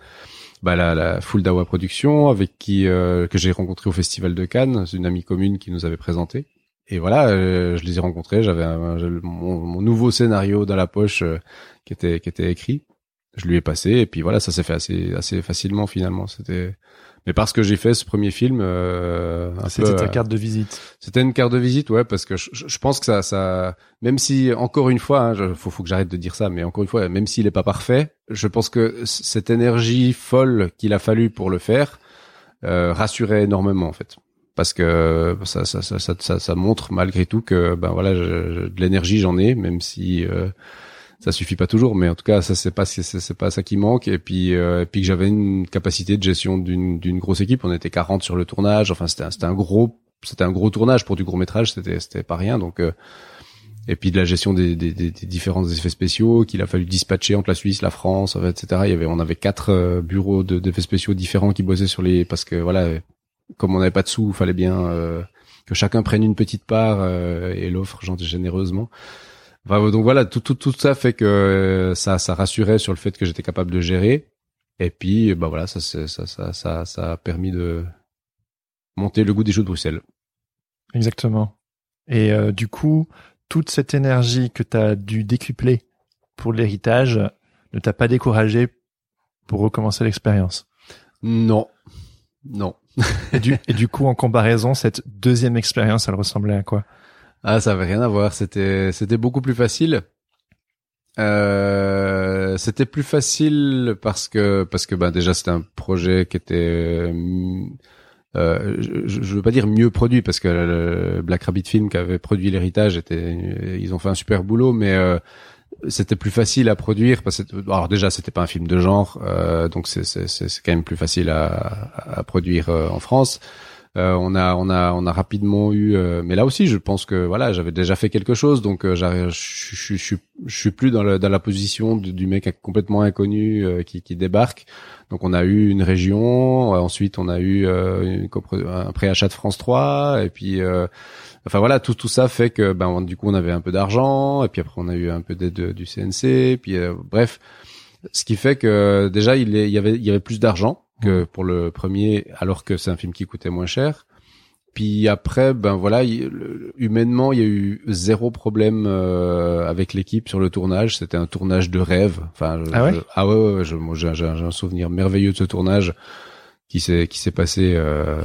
bah, la, la Fuldawa Production, avec qui euh, que j'ai rencontré au Festival de Cannes, une amie commune qui nous avait présenté. Et voilà, euh, je les ai rencontrés, j'avais mon, mon nouveau scénario dans la poche euh, qui était qui était écrit je lui ai passé et puis voilà ça s'est fait assez assez facilement finalement c'était Mais parce que j'ai fait ce premier film, euh, un C'était ta euh, carte de visite. C'était une carte de visite, ouais, parce que je, je- pense que ça, ça, même si encore une fois, hein, je- faut, faut que j'arrête de dire ça, mais encore une fois, même s'il est pas parfait, je pense que cette énergie folle qu'il a fallu pour le faire euh, rassurait énormément en fait, parce que ça, ça, ça, ça, ça, ça montre malgré tout que ben voilà, je- de l'énergie j'en ai, même si euh, ça suffit pas toujours, mais en tout cas ça c'est pas c'est, pas ça qui manque, et puis euh, et puis que j'avais une capacité de gestion d'une d'une grosse équipe, on était 40 sur le tournage, enfin c'était un- c'était un gros c'était un gros tournage pour du court métrage, c'était c'était pas rien. Donc euh, et puis de la gestion des, des, des, différents effets spéciaux qu'il a fallu dispatcher entre la Suisse, la France, etc. Il y avait on avait quatre euh, bureaux de- d'effets spéciaux différents qui bossaient sur les parce que voilà comme on n'avait pas de sous, il fallait bien euh, que chacun prenne une petite part euh, et l'offre généreusement. Enfin, donc voilà, tout, tout, tout ça fait que euh, ça, ça rassurait sur le fait que j'étais capable de gérer. Et puis, bah voilà, ça, ça, ça, ça, ça a permis de monter le goût des jeux de Bruxelles. Exactement. Et euh, du coup, toute cette énergie que tu as dû décupler pour l'héritage ne t'a pas découragé pour recommencer l'expérience? Non, non. Et du, et du coup, en comparaison, cette deuxième expérience, elle ressemblait à quoi? Ah, ça avait rien à voir. C'était, c'était beaucoup plus facile. Euh, c'était plus facile parce que parce que ben déjà c'était un projet qui était euh, je, je veux pas dire mieux produit parce que le Black Rabbit Film qui avait produit l'héritage était ils ont fait un super boulot mais euh, c'était plus facile à produire parce que alors déjà c'était pas un film de genre donc c'est c'est c'est quand même plus facile à, produire en France on a on a on a rapidement eu euh, mais là aussi je pense que voilà j'avais déjà fait quelque chose donc euh, je suis plus dans dans la position du, du mec complètement inconnu euh, qui qui débarque. Donc on a eu une région euh, ensuite on a eu euh, une un préachat de France 3 et puis euh, enfin voilà tout tout ça fait que ben du coup on avait un peu d'argent et puis après on a eu un peu d'aide de- du CNC puis euh, bref ce qui fait que déjà il y avait il y avait plus d'argent que pour le premier alors que c'est un film qui coûtait moins cher. Puis après ben voilà humainement il y a eu zéro problème euh, avec l'équipe sur le tournage. C'était un tournage de rêve. Enfin Ah ouais je- ah ouais, ouais, j'ai un souvenir merveilleux de ce tournage qui s'est qui s'est passé euh,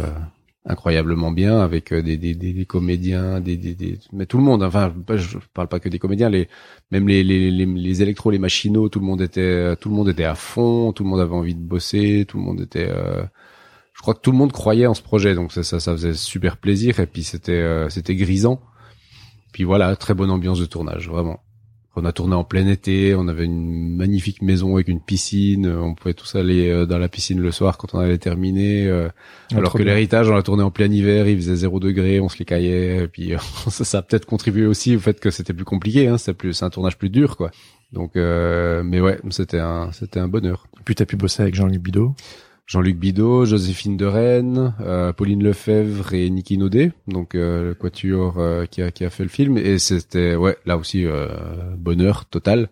incroyablement bien avec euh, des, des, des, des comédiens, des, des, des, mais tout le monde. Enfin, pas- je parle pas que des comédiens, les même les les, les, les électros, les machinaux, tout le monde était tout le monde était à fond, tout le monde avait envie de bosser, tout le monde était. euh, je crois que tout le monde croyait en ce projet, donc ça ça, ça faisait super plaisir et puis c'était euh, c'était grisant. Puis voilà, très bonne ambiance de tournage, vraiment. On a tourné en plein été, on avait une magnifique maison avec une piscine, euh, on pouvait tous aller euh, dans la piscine le soir quand on avait terminé. euh, Ah, alors que l'héritage, on l'a tourné en plein hiver, il faisait zéro degré, on se les caillait, et puis ça, ça a peut-être contribué aussi au fait que c'était plus compliqué, hein, c'était plus, c'est un tournage plus dur, quoi. Donc, euh, mais ouais, c'était un, c'était un bonheur. Puis t'as pu bosser avec Jean-Luc Bidot. Jean-Luc Bidot, Joséphine de Rennes, euh, Pauline Lefebvre et Niki Naudet, donc euh, le quatuor euh, qui a qui a fait le film. Et c'était ouais là aussi euh, bonheur total.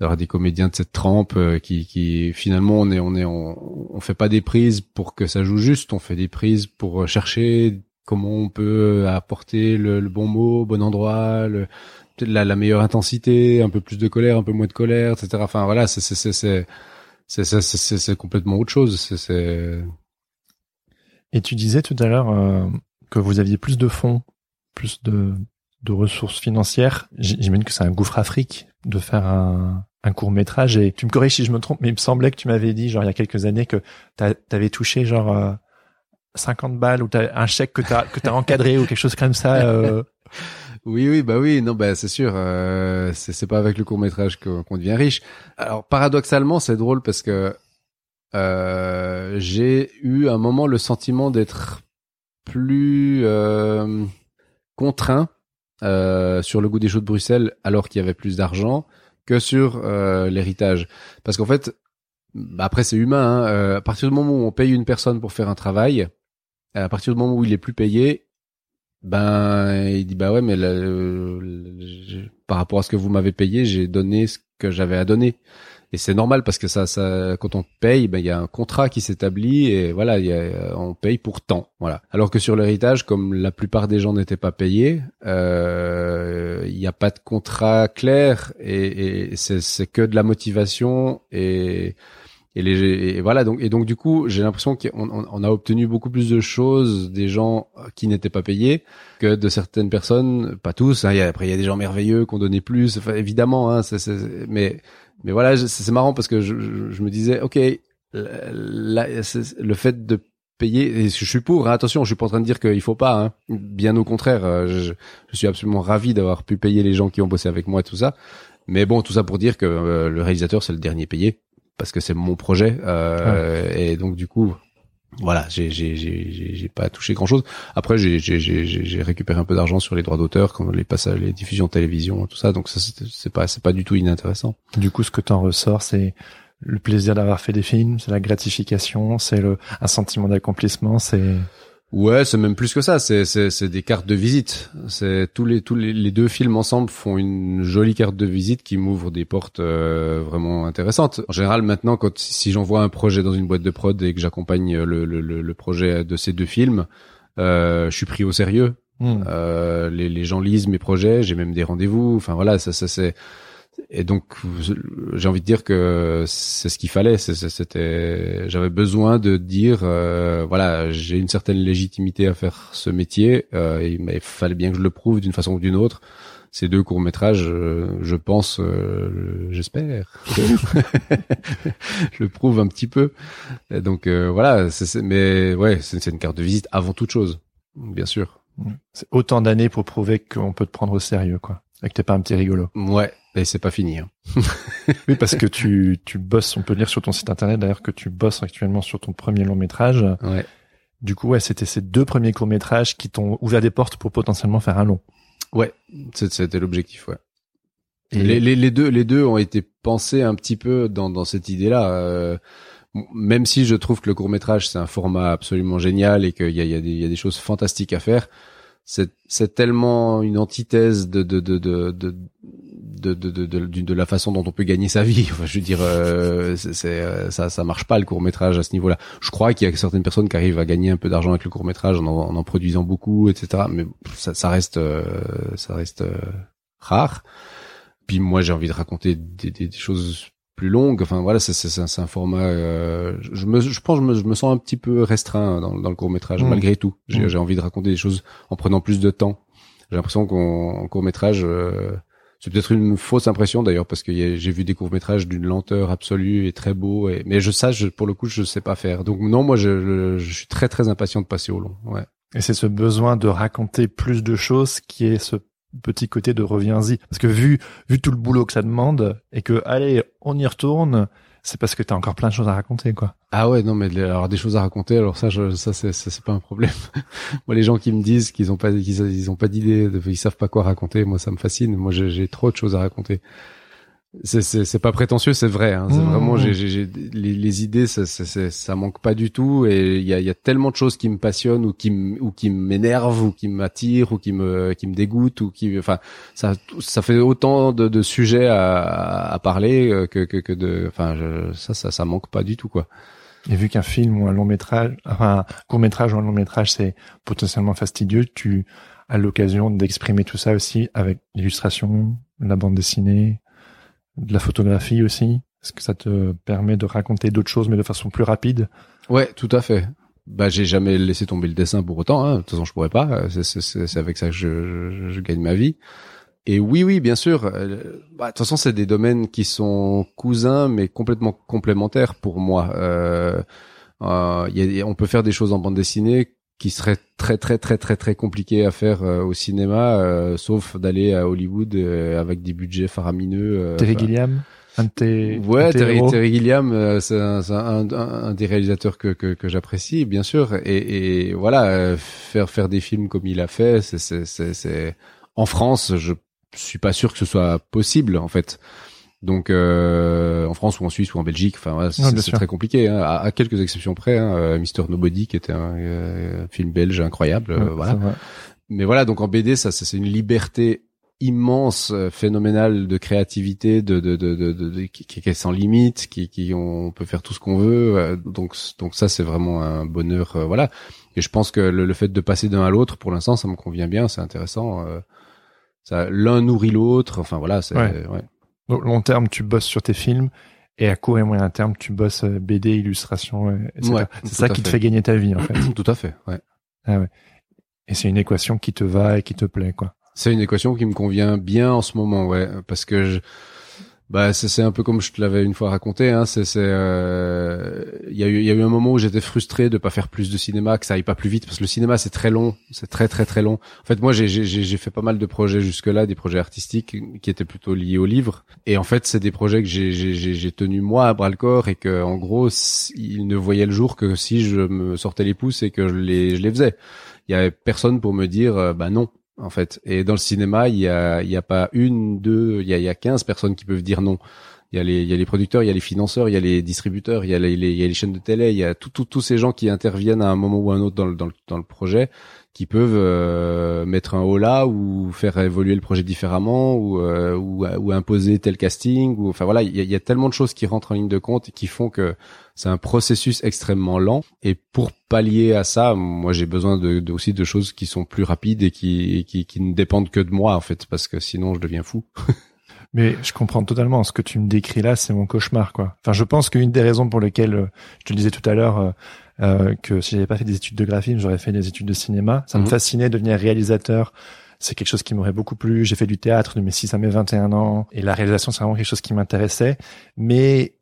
D'avoir des comédiens de cette trempe euh, qui qui finalement on est on est on, on fait pas des prises pour que ça joue juste, on fait des prises pour chercher comment on peut apporter le, le bon mot, bon endroit, le la, la meilleure intensité, un peu plus de colère, un peu moins de colère, etc. Enfin voilà, c'est c'est complètement autre chose. C'est Et tu disais tout à l'heure euh, que vous aviez plus de fonds, plus de, de ressources financières. J'imagine que c'est un gouffre Afrique de faire un, un court métrage. Et tu me corriges si je me trompe, mais il me semblait que tu m'avais dit, genre il y a quelques années, que tu avais touché genre euh, 50 balles ou un chèque que tu as, que encadré ou quelque chose comme ça. euh. Oui, oui, bah oui, non, bah c'est sûr. Euh, c'est pas avec le court métrage qu'on devient riche. Alors paradoxalement, c'est drôle parce que euh, j'ai eu un moment le sentiment d'être plus euh, contraint euh, sur le goût des jeux de Bruxelles alors qu'il y avait plus d'argent que sur euh, l'héritage. Parce qu'en fait, bah après c'est humain. Hein, euh, à partir du moment où on paye une personne pour faire un travail, à partir du moment où il est plus payé, ben, il dit bah ouais, mais euh, par rapport à ce que vous m'avez payé, j'ai donné ce que j'avais à donner. Et c'est normal parce que ça, ça, quand on paye, ben il y a un contrat qui s'établit et voilà, il y a, on paye pour temps, voilà. Alors que sur l'héritage, comme la plupart des gens n'étaient pas payés, euh, il n'y a pas de contrat clair et, et c'est que de la motivation et Et, les, et voilà donc et donc du coup j'ai l'impression qu'on on, a obtenu beaucoup plus de choses des gens qui n'étaient pas payés que de certaines personnes, pas tous. Hein, après il y a des gens merveilleux qui ont donné plus, enfin, évidemment. Hein, mais mais voilà c'est, marrant parce que je, je, me disais ok là, le fait de payer et je suis pour hein, attention je suis pas en train de dire qu'il faut pas hein, bien au contraire euh, je, suis absolument ravi d'avoir pu payer les gens qui ont bossé avec moi tout ça mais bon tout ça pour dire que euh, le réalisateur c'est le dernier payé parce que c'est mon projet euh, et donc du coup voilà j'ai j'ai j'ai j'ai pas touché grand chose après j'ai j'ai j'ai récupéré un peu d'argent sur les droits d'auteur comme les passages les diffusions de télévision tout ça donc ça c'est pas c'est pas du tout inintéressant. Du coup ce que t'en ressors c'est le plaisir d'avoir fait des films, c'est la gratification, c'est le un sentiment d'accomplissement, c'est Ouais, c'est même plus que ça. C'est c'est des cartes de visite. C'est tous les tous les, deux films ensemble font une jolie carte de visite qui m'ouvre des portes euh, vraiment intéressantes. En général, maintenant, quand si j'envoie un projet dans une boîte de prod et que j'accompagne le, le, le, projet de ces deux films, euh, je suis pris au sérieux. Hmm. Euh, les, les gens lisent mes projets. J'ai même des rendez-vous. Enfin voilà, ça, ça c'est et donc j'ai envie de dire que c'est ce qu'il fallait. C'était j'avais besoin de dire euh, voilà j'ai une certaine légitimité à faire ce métier euh, et, il fallait bien que je le prouve d'une façon ou d'une autre. Ces deux courts métrages euh, je pense euh, j'espère je le prouve un petit peu. Et donc voilà c'est, mais ouais c'est une carte de visite avant toute chose bien sûr. C'est autant d'années pour prouver qu'on peut te prendre au sérieux quoi et que t'es pas un petit rigolo. Ouais et c'est pas fini. Hein. oui, parce que tu, tu bosses, on peut lire sur ton site internet d'ailleurs que tu bosses actuellement sur ton premier long métrage. Ouais. Du coup, ouais, c'était ces deux premiers courts métrages qui t'ont ouvert des portes pour potentiellement faire un long. Ouais, c'était l'objectif, ouais. Et les, les, les, deux, les deux ont été pensés un petit peu dans, dans cette idée-là. Euh, même si je trouve que le court métrage c'est un format absolument génial et qu'il y a, y, a y a des choses fantastiques à faire, c'est tellement une antithèse de de de de, de de, de, de, de, la façon dont on peut gagner sa vie. Enfin, je veux dire, euh, c'est, euh, ça, ça marche pas le court métrage à ce niveau-là. Je crois qu'il y a certaines personnes qui arrivent à gagner un peu d'argent avec le court métrage en, en, produisant beaucoup, etc. Mais ça, ça reste, euh, ça reste rare. Puis moi, j'ai envie de raconter des, des, choses plus longues. Enfin voilà, c'est, c'est, un format. je me, je pense, je me, je me sens un petit peu restreint dans, dans le court métrage, mmh. malgré tout. J'ai, mmh. j'ai envie de raconter des choses en prenant plus de temps. J'ai l'impression qu'en court métrage, c'est peut-être une fausse impression d'ailleurs parce que j'ai vu des courts métrages d'une lenteur absolue et très beau. Mais je sais, pour le coup, je sais pas faire. Donc non, moi, je, je, suis très très impatient de passer au long. Ouais. Et c'est ce besoin de raconter plus de choses qui est ce petit côté de reviens-y. Parce que vu vu tout le boulot que ça demande et que allez, on y retourne, c'est parce que t'as encore plein de choses à raconter, quoi. Ah ouais, non, mais alors des choses à raconter, alors ça, je, ça, c'est, c'est pas un problème. moi, les gens qui me disent qu'ils ont pas, qu'ils ils ont pas d'idée, ils savent pas quoi raconter, moi, ça me fascine. Moi, j'ai trop de choses à raconter c'est pas prétentieux, c'est vrai. Hein. C'est mmh, vraiment, mmh. j'ai les, les, idées, ça, ça, ça, manque pas du tout. Et il y a, y a, tellement de choses qui me passionnent ou qui ou qui m'énervent ou qui m'attirent ou qui me qui me dégoûtent ou qui, enfin, ça ça fait autant de, de sujets à, à, parler euh, que, que, que de, enfin, ça, ça ça manque pas du tout quoi. Et vu qu'un film ou un long métrage, enfin un court métrage ou un long métrage, c'est potentiellement fastidieux, tu as l'occasion d'exprimer tout ça aussi avec l'illustration, la bande dessinée, de la photographie aussi? Est-ce que ça te permet de raconter d'autres choses mais de façon plus rapide? Ouais, tout à fait. Bah, j'ai jamais laissé tomber le dessin pour autant. Hein. De toute façon, je pourrais pas. C'est avec ça que je, je, gagne ma vie. Et oui, oui, bien sûr. Euh, bah, de toute façon, c'est des domaines qui sont cousins, mais complètement complémentaires pour moi. Euh, euh, y a, on peut faire des choses en bande dessinée qui serait très très très très très compliqué à faire euh, au cinéma, euh, sauf d'aller à Hollywood euh, avec des budgets faramineux. Terry Gilliam un ouais, Terry, Terry, Gilliam, c'est un, un, un, des réalisateurs que, que, que j'apprécie, bien sûr. Et, et voilà, faire faire des films comme il a fait, c'est c'est en France, je suis pas sûr que ce soit possible en fait. Donc euh, en France ou en Suisse ou en Belgique, enfin c'est très compliqué. Hein, à, quelques exceptions près, hein, euh, Mister Nobody qui était un euh, film belge incroyable, euh, voilà. Mais voilà, donc en BD, ça c'est une liberté immense, phénoménale de créativité, de, de, de, de, qui, qui, est sans limite, qui, qui on peut faire tout ce qu'on veut. donc donc ça c'est vraiment un bonheur, voilà. Et je pense que le, le fait de passer d'un à l'autre, pour l'instant, ça me convient bien, c'est intéressant. ça l'un nourrit l'autre. Enfin voilà, c'est ouais. Long terme, tu bosses sur tes films et à court et moyen terme, tu bosses euh, BD, illustration, euh, etc. Ouais, c'est ça qui te fait. fait gagner ta vie, en fait. Tout à fait. Ouais. Ah ouais. Et c'est une équation qui te va et qui te plaît, quoi. C'est une équation qui me convient bien en ce moment, ouais, parce que je, bah c'est un peu comme je te l'avais une fois raconté, hein. C'est euh, il y a eu y a eu un moment où j'étais frustré de pas faire plus de cinéma, que ça aille pas plus vite, parce que le cinéma c'est très long, c'est très très très long. En fait, moi j'ai j'ai fait pas mal de projets jusque là, des projets artistiques qui étaient plutôt liés au livre, et en fait c'est des projets que j'ai j'ai j'ai tenu moi à bras le corps et que en gros ils ne voyaient le jour que si je me sortais les pouces et que je les je les faisais. Il y avait personne pour me dire euh, bah non en fait. Et dans le cinéma, il y a, pas une, deux, il y a, il y a 15 personnes qui peuvent dire non. Il y a les, il y a les producteurs, il y a les financeurs, il y a les distributeurs, il y a les, il y a les chaînes de télé, il y a tout- tous ces gens qui interviennent à un moment ou à un autre dans le, dans le, dans le projet, qui peuvent euh, mettre un haut là ou faire évoluer le projet différemment ou, euh, ou, ou imposer tel casting ou enfin voilà, il y, a, y a tellement de choses qui rentrent en ligne de compte et qui font que c'est un processus extrêmement lent. Et pour pallier à ça, moi j'ai besoin de, de- aussi de choses qui sont plus rapides et qui, qui, qui ne dépendent que de moi en fait, parce que sinon je deviens fou. Mais je comprends totalement. Ce que tu me décris là, c'est mon cauchemar, quoi. Enfin, je pense qu'une des raisons pour lesquelles, euh, je te le disais tout à l'heure, euh, euh, que si j'avais pas fait des études de graphisme, j'aurais fait des études de cinéma. Ça me Mhm. fascinait de devenir réalisateur. C'est quelque chose qui m'aurait beaucoup plu. J'ai fait du théâtre de mes 6 à mes 21 ans. Et la réalisation, c'est vraiment quelque chose qui m'intéressait. Mais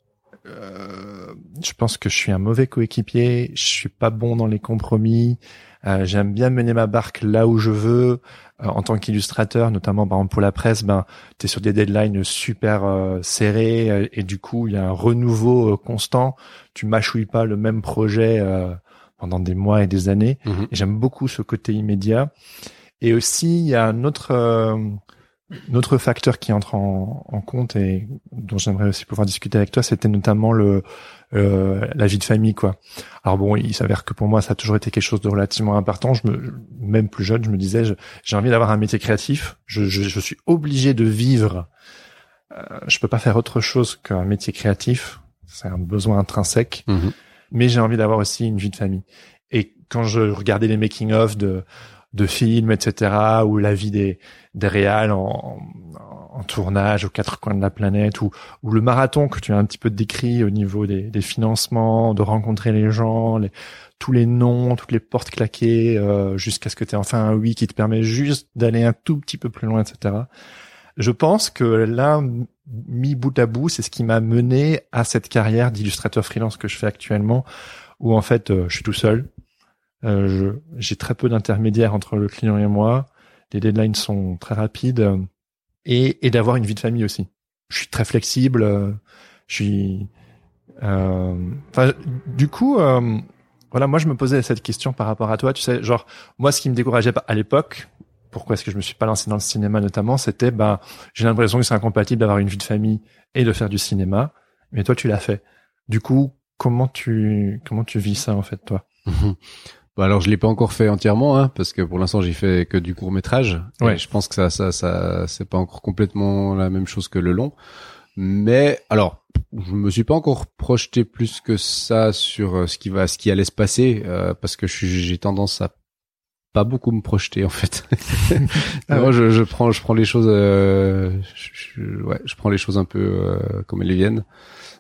euh, je pense que je suis un mauvais coéquipier. Je suis pas bon dans les compromis. Euh, J'aime bien mener ma barque là où je veux. Euh, en tant qu'illustrateur, notamment par exemple pour la presse, ben tu es sur des deadlines super euh, serrés euh, et du coup il y a un renouveau euh, constant. Tu mâchouilles pas le même projet euh, pendant des mois et des années. Mhm. Et j'aime beaucoup ce côté immédiat. Et aussi il y a un autre autre facteur qui entre en, en compte et dont j'aimerais aussi pouvoir discuter avec toi, c'était notamment le euh, la vie de famille quoi. Alors bon, il s'avère que pour moi ça a toujours été quelque chose de relativement important. Je me même plus jeune, je me disais j'ai envie d'avoir un métier créatif. Je, je, je suis obligé de vivre. Euh, je peux pas faire autre chose qu'un métier créatif. C'est un besoin intrinsèque. Mhm. Mais j'ai envie d'avoir aussi une vie de famille. Et quand je regardais les making of de de films, etc., ou la vie des des réals en, en, tournage aux quatre coins de la planète, ou ou le marathon que tu as un petit peu décrit au niveau des, des financements, de rencontrer les gens, les, tous les noms, toutes les portes claquées, euh, jusqu'à ce que tu aies enfin un oui qui te permet juste d'aller un tout petit peu plus loin, etc. Je pense que là, mis bout à bout, c'est ce qui m'a mené à cette carrière d'illustrateur freelance que je fais actuellement, où en fait, euh, je suis tout seul. Euh, j'ai très peu d'intermédiaires entre le client et moi. Les deadlines sont très rapides et, et d'avoir une vie de famille aussi. Je suis très flexible. je suis. euh, du coup, euh, voilà, moi je me posais cette question par rapport à toi. Tu sais, genre moi, ce qui me décourageait à l'époque, pourquoi est-ce que je me suis pas lancé dans le cinéma notamment, c'était ben j'ai l'impression que c'est incompatible d'avoir une vie de famille et de faire du cinéma. Mais toi, tu l'as fait. Du coup, comment tu comment tu vis ça en fait, toi? Bah alors je l'ai pas encore fait entièrement hein, parce que pour l'instant j'ai fait que du court métrage. Ouais. Et je pense que ça ça ça c'est pas encore complètement la même chose que le long. Mais alors je me suis pas encore projeté plus que ça sur euh, ce qui va ce qui allait se passer euh, parce que j'ai tendance à pas beaucoup me projeter en fait. Ah ouais. je, je prends je prends les choses euh, je, je- ouais, je prends les choses un peu euh, comme elles viennent.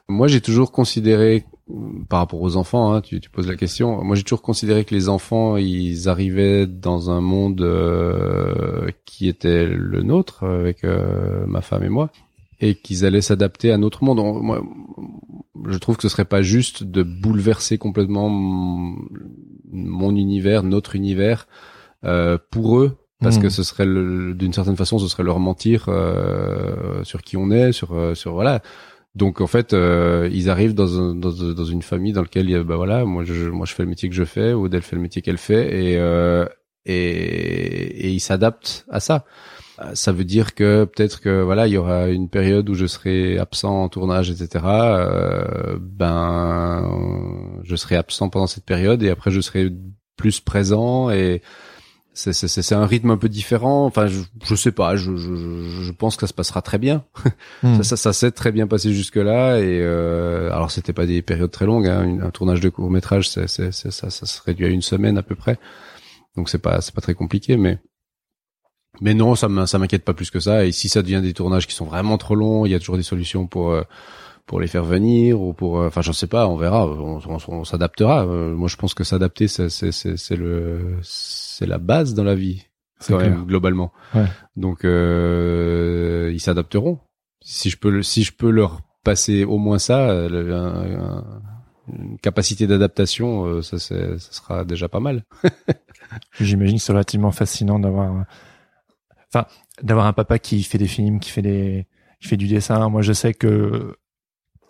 Moi, j'ai toujours considéré, par rapport aux enfants, hein, tu, tu poses la question. Moi, j'ai toujours considéré que les enfants, ils arrivaient dans un monde euh, qui était le nôtre avec euh, ma femme et moi, et qu'ils allaient s'adapter à notre monde. On- Moi, je trouve que ce serait pas juste de bouleverser complètement mon, mon univers, notre univers, euh, pour eux. Parce Mhm. que ce serait, le- d'une certaine façon, ce serait leur mentir euh, sur qui on est, sur, euh, sur voilà. Donc en fait, euh, ils arrivent dans, un- dans, une famille dans laquelle, bah voilà, moi je, moi je fais le métier que je fais, Odelle fait le métier qu'elle fait, et, euh, et, et ils s'adaptent à ça. Euh, Ça veut dire que peut-être que voilà, il y aura une période où je serai absent en tournage, etc. Euh, ben, je serai absent pendant cette période et après je serai plus présent et c'est c'est c'est c'est un rythme un peu différent. Enfin, je je sais pas. Je je je- pense que ça se passera très bien. Hmm. Ça, ça, ça s'est très bien passé jusque là et euh, alors c'était pas des périodes très longues. Hein. Un tournage de court métrage, c'est, c'est, c'est- ça, ça se réduit à une semaine à peu près. Donc c'est pas c'est pas très compliqué, mais mais non, ça m'in- ça m'inquiète pas plus que ça. Et si ça devient des tournages qui sont vraiment trop longs, il y a toujours des solutions pour euh, pour les faire venir ou pour, enfin, je sais pas, on verra, on, on, on s'adaptera. moi, je pense que s'adapter, c'est c'est le c'est la base dans la vie, quand même, globalement. Ouais. Donc, euh, ils s'adapteront. Si je peux, si je peux leur passer au moins ça, un, un, une capacité d'adaptation, euh, ça, ça sera déjà pas mal. J'imagine que c'est relativement fascinant d'avoir, enfin, d'avoir un papa qui fait des films, qui fait des, qui fait du dessin. Moi, je sais que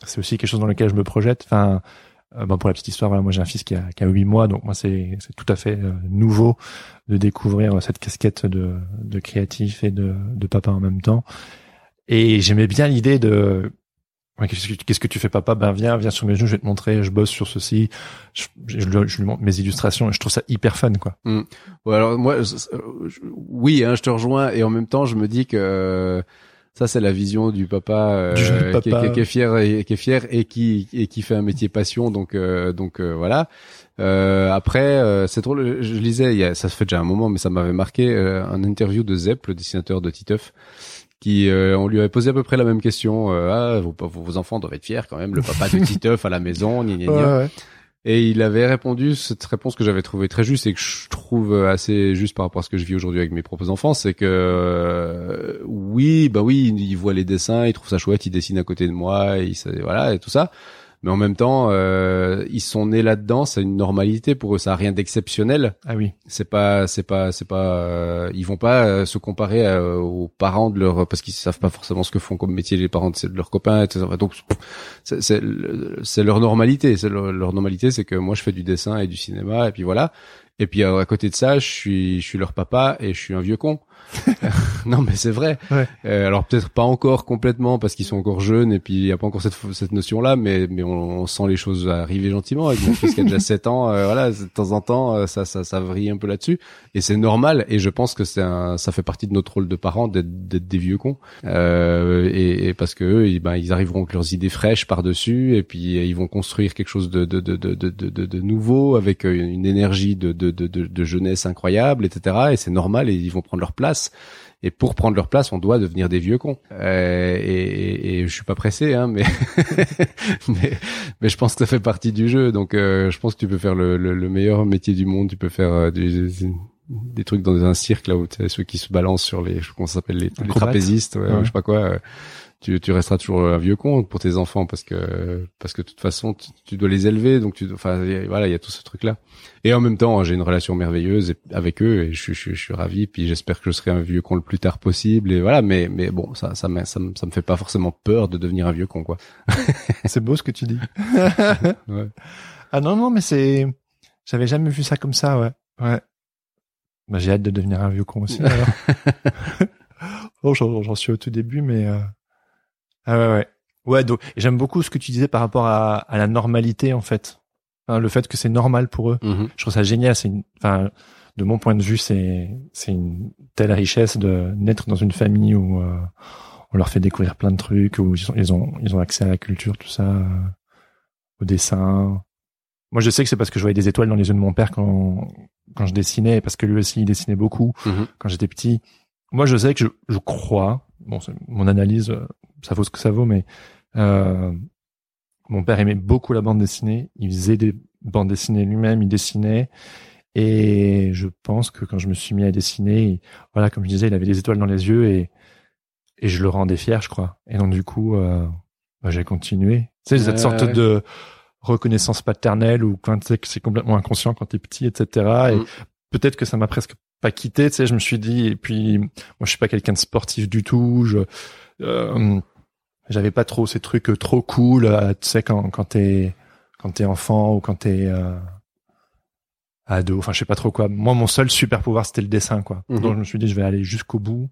c'est aussi quelque chose dans lequel je me projette. Enfin, euh, bon, pour la petite histoire, voilà, moi j'ai un fils qui a, qui a 8 mois, donc moi c'est, tout à fait euh, nouveau de découvrir cette casquette de, de créatif et de, de papa en même temps. Et j'aimais bien l'idée de qu'est-ce, que, tu fais papa? Ben viens, viens sur mes genoux, je vais te montrer, je bosse sur ceci, je, je, lui montre mes illustrations, et je trouve ça hyper fun quoi. Mm. Ouais, alors moi, oui, hein, je te rejoins, et en même temps je me dis que ça c'est la vision du papa, euh, du papa. Qui, qui, qui, est fier et qui est fier et qui et qui fait un métier passion donc euh, donc euh, voilà euh, après c'est drôle je lisais il y a, ça fait déjà un moment mais ça m'avait marqué un interview de Zepp le dessinateur de Titeuf qui on lui avait posé à peu près la même question ah vos, vos, enfants doivent être fiers quand même le papa de Titeuf à la maison gna, gna, gna. Ouais, ouais. Et il avait répondu cette réponse que j'avais trouvée très juste et que je trouve assez juste par rapport à ce que je vis aujourd'hui avec mes propres enfants, c'est que euh, oui, bah oui, il voit les dessins, il trouve ça chouette, il dessine à côté de moi, il voilà et tout ça. Mais en même temps, euh, ils sont nés là-dedans, c'est une normalité pour eux, ça a rien d'exceptionnel. Ah oui. C'est pas, c'est pas, c'est pas, euh, ils vont pas euh, se comparer euh, aux parents de leur, parce qu'ils savent pas forcément ce que font comme métier les parents de, de leurs copains, etc. Donc c'est leur normalité, c'est leur, leur normalité, c'est que moi je fais du dessin et du cinéma et puis voilà. Et puis à côté de ça, je suis, je suis leur papa et je suis un vieux con. non, mais c'est vrai. Ouais. Euh, alors peut-être pas encore complètement parce qu'ils sont encore jeunes et puis il y a pas encore cette, cette notion-là, mais mais on, on, sent les choses arriver gentiment avec mon fils qui a déjà 7 ans. Euh, voilà, de temps en temps, euh, ça ça ça vrille un peu là-dessus et c'est normal. Et je pense que c'est un, ça fait partie de notre rôle de parents d'être d'être des vieux cons euh, et, et, parce que eux, ils, ben ils arriveront avec leurs idées fraîches par dessus et puis ils vont construire quelque chose de de de de de, de, de nouveau avec une énergie de de de, de jeunesse incroyable, etc. Et c'est normal et ils vont prendre leur place et pour prendre leur place, on doit devenir des vieux cons. Euh, et, et, et, je suis pas pressé, hein, mais, mais, mais je pense que ça fait partie du jeu. Donc, euh, je pense que tu peux faire le, le, le, meilleur métier du monde. Tu peux faire euh, des, des trucs dans un cirque là où tu ceux qui se balancent sur les, comment ça s'appelle, les, les trapézistes, ouais, ouais. je sais pas quoi. Tu, tu, resteras toujours un vieux con pour tes enfants parce que parce que de toute façon tu, tu dois les élever donc tu enfin voilà il y a tout ce truc là et en même temps j'ai une relation merveilleuse avec eux et je, je, je suis ravi puis j'espère que je serai un vieux con le plus tard possible et voilà mais mais bon ça ça me ça me, ça me fait pas forcément peur de devenir un vieux con quoi. C'est beau ce que tu dis. Ouais. ah non non mais c'est j'avais jamais vu ça comme ça ouais. Ouais. Bah, j'ai hâte de devenir un vieux con aussi alors. Oh, j'en suis au tout début mais euh... Ah ouais, ouais. Ouais, donc j'aime beaucoup ce que tu disais par rapport à, à la normalité en fait. Enfin, le fait que c'est normal pour eux. Mm -hmm. Je trouve ça génial. C'est une, enfin, de mon point de vue, c'est c'est une telle richesse de naître dans une famille où euh, on leur fait découvrir plein de trucs, où ils ont ils ont, ils ont accès à la culture, tout ça, euh, au dessin. Moi, je sais que c'est parce que je voyais des étoiles dans les yeux de mon père quand quand je dessinais, parce que lui aussi il dessinait beaucoup mm -hmm. quand j'étais petit. Moi, je sais que je, je crois, bon, c'est mon analyse, ça vaut ce que ça vaut, mais euh, mon père aimait beaucoup la bande dessinée. Il faisait des bandes dessinées lui-même, il dessinait. Et je pense que quand je me suis mis à dessiner, il, voilà, comme je disais, il avait des étoiles dans les yeux et, et je le rendais fier, je crois. Et donc, du coup, euh, bah, j'ai continué. Tu sais, cette sorte ouais. de reconnaissance paternelle ou quand tu sais que c'est complètement inconscient quand t'es petit, etc. Et Mm. peut-être que ça m'a presque pas quitté, tu sais, je me suis dit, et puis, moi, je suis pas quelqu'un de sportif du tout, je, euh, j'avais pas trop ces trucs euh, trop cool, euh, tu sais, quand, quand t'es, quand t'es enfant ou quand t'es, euh, ado, enfin, je sais pas trop quoi. Moi, mon seul super pouvoir, c'était le dessin, quoi. Mhm. Donc, je me suis dit, je vais aller jusqu'au bout.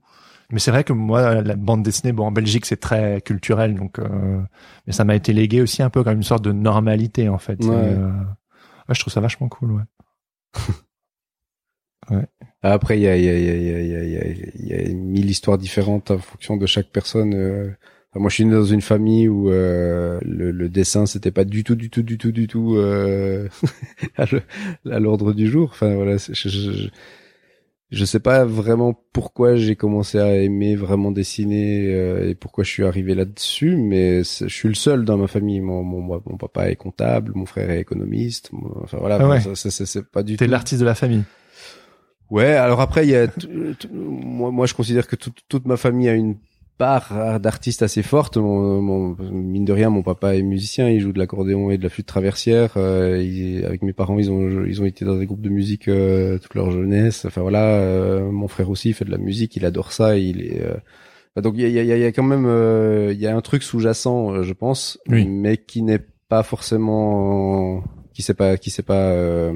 Mais c'est vrai que moi, la bande dessinée, bon, en Belgique, c'est très culturel, donc, euh, mais ça m'a été légué aussi un peu comme une sorte de normalité, en fait. Ouais. Et, euh, ouais, je trouve ça vachement cool, ouais. Après, il y a, y, a, y, a, y, a, il y, a, il y a mille histoires différentes en fonction de chaque personne. euh. Enfin, moi, je suis né dans une famille où euh, le, le dessin, c'était pas du tout, du tout, du tout, du tout euh, à l'ordre du jour. Enfin voilà, je, je, je- sais pas vraiment pourquoi j'ai commencé à aimer vraiment dessiner euh, et pourquoi je suis arrivé là-dessus, mais je suis le seul dans ma famille. Mon, mon, mon papa est comptable, mon frère est économiste. enfin voilà, ah ouais. c'est pas du T'es l'artiste de la famille. Ouais, alors après il y a moi moi je considère que toute toute ma famille a une part d'artiste assez forte. Mon, mon, mine de rien, mon papa est musicien, il joue de l'accordéon et de la flûte traversière. Euh, il, avec mes parents, ils ont ils ont été dans des groupes de musique euh, toute leur jeunesse. Enfin voilà, euh, mon frère aussi fait de la musique, il adore ça. Il est euh, donc il y a, y, a, y a, quand même il y a un truc sous-jacent, je pense, oui. mais qui n'est pas forcément qui sait pas qui sait pas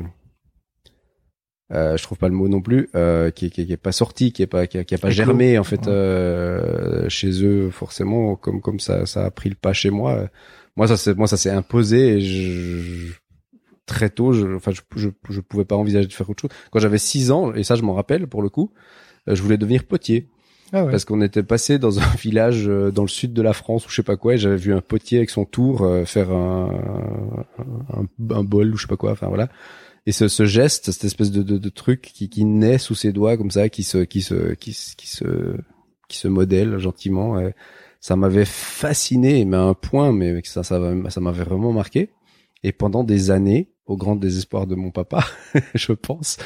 euh, je trouve pas le mot non plus, euh, qui, qui, qui, est pas sorti, qui est pas, qui, a, qui a pas germé en fait euh, chez eux forcément, comme comme ça, ça a pris le pas chez moi. Moi ça c'est moi ça s'est imposé et je, très tôt, je, enfin je, je, je pouvais pas envisager de faire autre chose. Quand j'avais 6 ans et ça je m'en rappelle pour le coup, euh, je voulais devenir potier. Ah ouais. Parce qu'on était passé dans un village euh, dans le sud de la France ou je sais pas quoi, et j'avais vu un potier avec son tour euh, faire un, un, un, bol ou je sais pas quoi, enfin voilà et ce, ce, geste, cette espèce de, de, de, truc qui, qui naît sous ses doigts comme ça, qui se, qui se, qui, se, qui se modèle gentiment, ça m'avait fasciné, mais à un point, mais ça, ça, ça m'avait vraiment marqué. Et pendant des années, au grand désespoir de mon papa, je pense,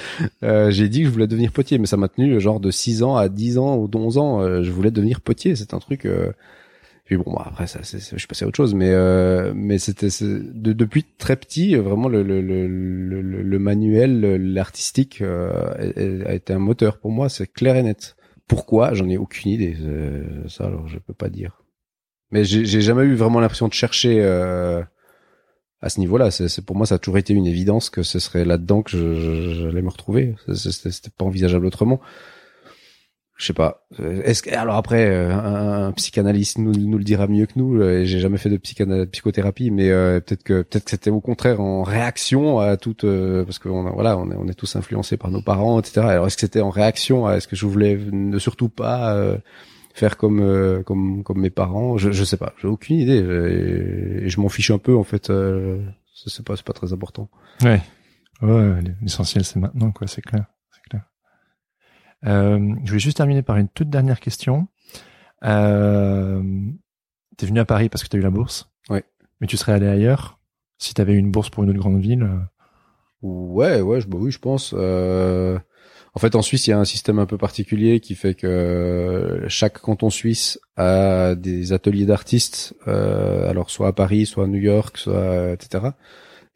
euh, j'ai dit que je voulais devenir potier, mais ça m'a tenu genre de 6 ans à 10 ans ou 11 ans, euh, je voulais devenir potier. C'est un truc. Euh, puis bon, bah, après ça, c'est, je suis passé à autre chose, mais euh, mais c'était de, depuis très petit, vraiment le le le, le, le manuel, l'artistique euh, a, été un moteur pour moi, c'est clair et net. Pourquoi? J'en ai aucune idée. Ça, alors je peux pas dire. Mais j'ai, jamais eu vraiment l'impression de chercher euh, à ce niveau-là. C'est, pour moi, ça a toujours été une évidence que ce serait là-dedans que j'allais me retrouver. C'était pas envisageable autrement je sais pas. Est-ce que alors après un, un psychanalyste nous, nous le dira mieux que nous. J'ai jamais fait de psychothérapie, mais euh, peut-être que peut-être que c'était au contraire en réaction à toute euh, parce que on, voilà on est, on est tous influencés par nos parents, etc. Alors est-ce que c'était en réaction à est-ce que je voulais ne surtout pas euh, faire comme euh, comme comme mes parents? Je je sais pas. J'ai aucune idée et je m'en fiche un peu en fait. c'est pas c'est pas très important. Ouais. Ouais. L'essentiel c'est maintenant quoi. C'est clair. Euh, je vais juste terminer par une toute dernière question. Euh, T'es venu à Paris parce que t'as eu la bourse. Ouais. Mais tu serais allé ailleurs si t'avais eu une bourse pour une autre grande ville. Ouais, ouais, je, bah oui, je pense. Euh... En fait, en Suisse, il y a un système un peu particulier qui fait que chaque canton suisse a des ateliers d'artistes, euh, alors soit à Paris, soit à New York, soit etc.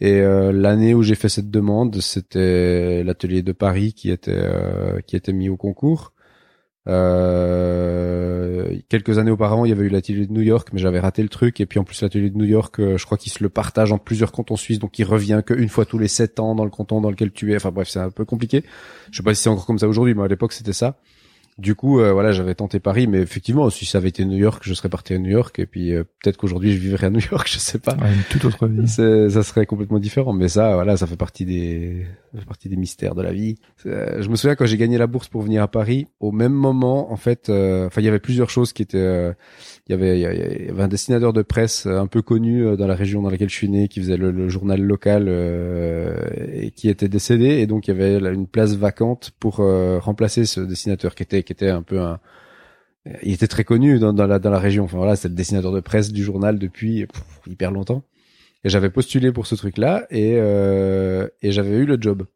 Et euh, l'année où j'ai fait cette demande, c'était l'atelier de Paris qui était euh, qui était mis au concours. Euh, quelques années auparavant, il y avait eu l'atelier de New York, mais j'avais raté le truc. Et puis en plus, l'atelier de New York, euh, je crois qu'il se le partage en plusieurs cantons suisses, donc il revient qu'une fois tous les sept ans dans le canton dans lequel tu es. Enfin bref, c'est un peu compliqué. Je sais pas si c'est encore comme ça aujourd'hui, mais à l'époque c'était ça. Du coup, euh, voilà, j'avais tenté Paris, mais effectivement, si ça avait été New York, je serais parti à New York, et puis euh, peut-être qu'aujourd'hui je vivrais à New York, je sais pas. Ouais, une toute autre vie. Ça serait complètement différent, mais ça, voilà, ça fait partie des, ça fait partie des mystères de la vie. Euh, je me souviens quand j'ai gagné la bourse pour venir à Paris, au même moment, en fait, euh, enfin, il y avait plusieurs choses qui étaient, il y avait, il y avait un dessinateur de presse un peu connu dans la région dans laquelle je suis né, qui faisait le, le journal local et qui était décédé, et donc il y avait une place vacante pour remplacer ce dessinateur qui était qui était un peu un il était très connu dans, la dans la région. Enfin voilà c'était le dessinateur de presse du journal depuis pff, hyper longtemps. Et j'avais postulé pour ce truc là et euh, et j'avais eu le job.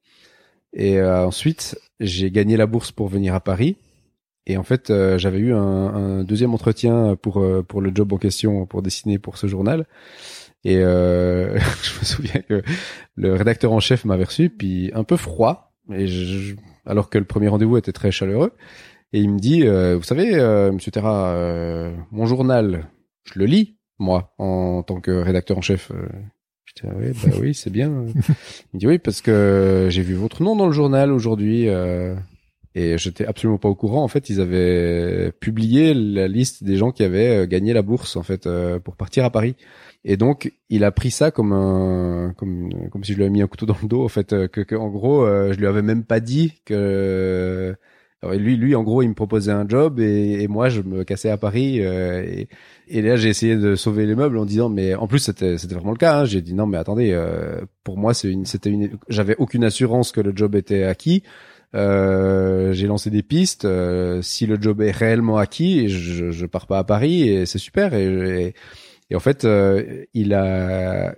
Et euh, ensuite j'ai gagné la bourse pour venir à Paris. Et en fait euh, j'avais eu un, un, deuxième entretien pour euh, pour le job en question pour dessiner pour ce journal. Et euh, je me souviens que le rédacteur en chef m'avait reçu puis un peu froid. Et je, alors que le premier rendez-vous était très chaleureux et il me dit, euh, vous savez, euh, Monsieur Terra, euh, mon journal, je le lis, moi, en tant que rédacteur en chef. Je dis, ah oui, bah oui, c'est bien. il me dit, oui, parce que j'ai vu votre nom dans le journal aujourd'hui. et j'étais absolument pas au courant. En fait, ils avaient publié la liste des gens qui avaient gagné la bourse, en fait, pour partir à Paris. Et donc, il a pris ça comme un, comme, comme si je lui avais mis un couteau dans le dos, en fait, que, que en gros, je lui avais même pas dit que lui, lui, en gros, il me proposait un job et, et moi, je me cassais à Paris. Euh, et, et, là, j'ai essayé de sauver les meubles en disant, mais en plus, c'était, vraiment le cas. Hein. J'ai dit non, mais attendez, euh, pour moi, une, c'était une, j'avais aucune assurance que le job était acquis. Euh, j'ai lancé des pistes. Euh, si le job est réellement acquis, je, je pars pas à Paris et c'est super. Et, et, en fait, euh, il a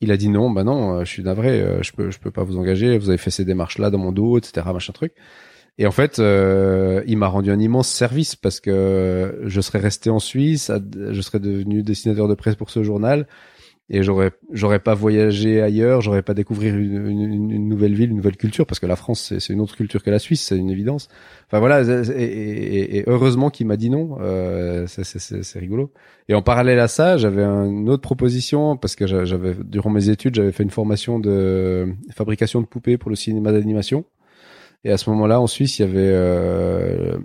il a dit non, bah non, je suis navré, je peux je peux pas vous engager. Vous avez fait ces démarches là dans mon dos, etc. Machin truc. Et en fait, euh, il m'a rendu un immense service parce que je serais resté en Suisse, je serais devenu dessinateur de presse pour ce journal et j'aurais j'aurais pas voyagé ailleurs, j'aurais pas découvert une, nouvelle ville, une nouvelle culture parce que la France c'est une autre culture que la Suisse, c'est une évidence. Enfin voilà, et, et, heureusement qu'il m'a dit non, euh, c'est rigolo. Et en parallèle à ça, j'avais une autre proposition parce que j'avais durant mes études, j'avais fait une formation de fabrication de poupées pour le cinéma d'animation. Et à ce moment-là, en Suisse, il y avait euh,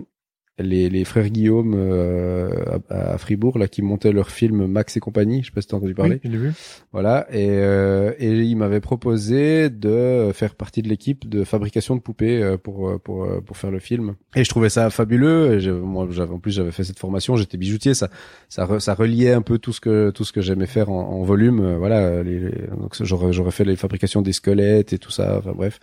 les, les frères Guillaume euh, à, Fribourg là qui montaient leur film Max et compagnie. Je sais pas si t'as entendu parler. Oui, vu. Voilà. Et, euh, et ils m'avaient proposé de faire partie de l'équipe de fabrication de poupées euh, pour pour pour faire le film. Et je trouvais ça fabuleux. moi, j'avais en plus j'avais fait cette formation. J'étais bijoutier. Ça ça ça reliait un peu tout ce que tout ce que j'aimais faire en, en volume. Voilà. Les, donc j'aurais j'aurais fait les fabrications des squelettes et tout ça. Enfin bref.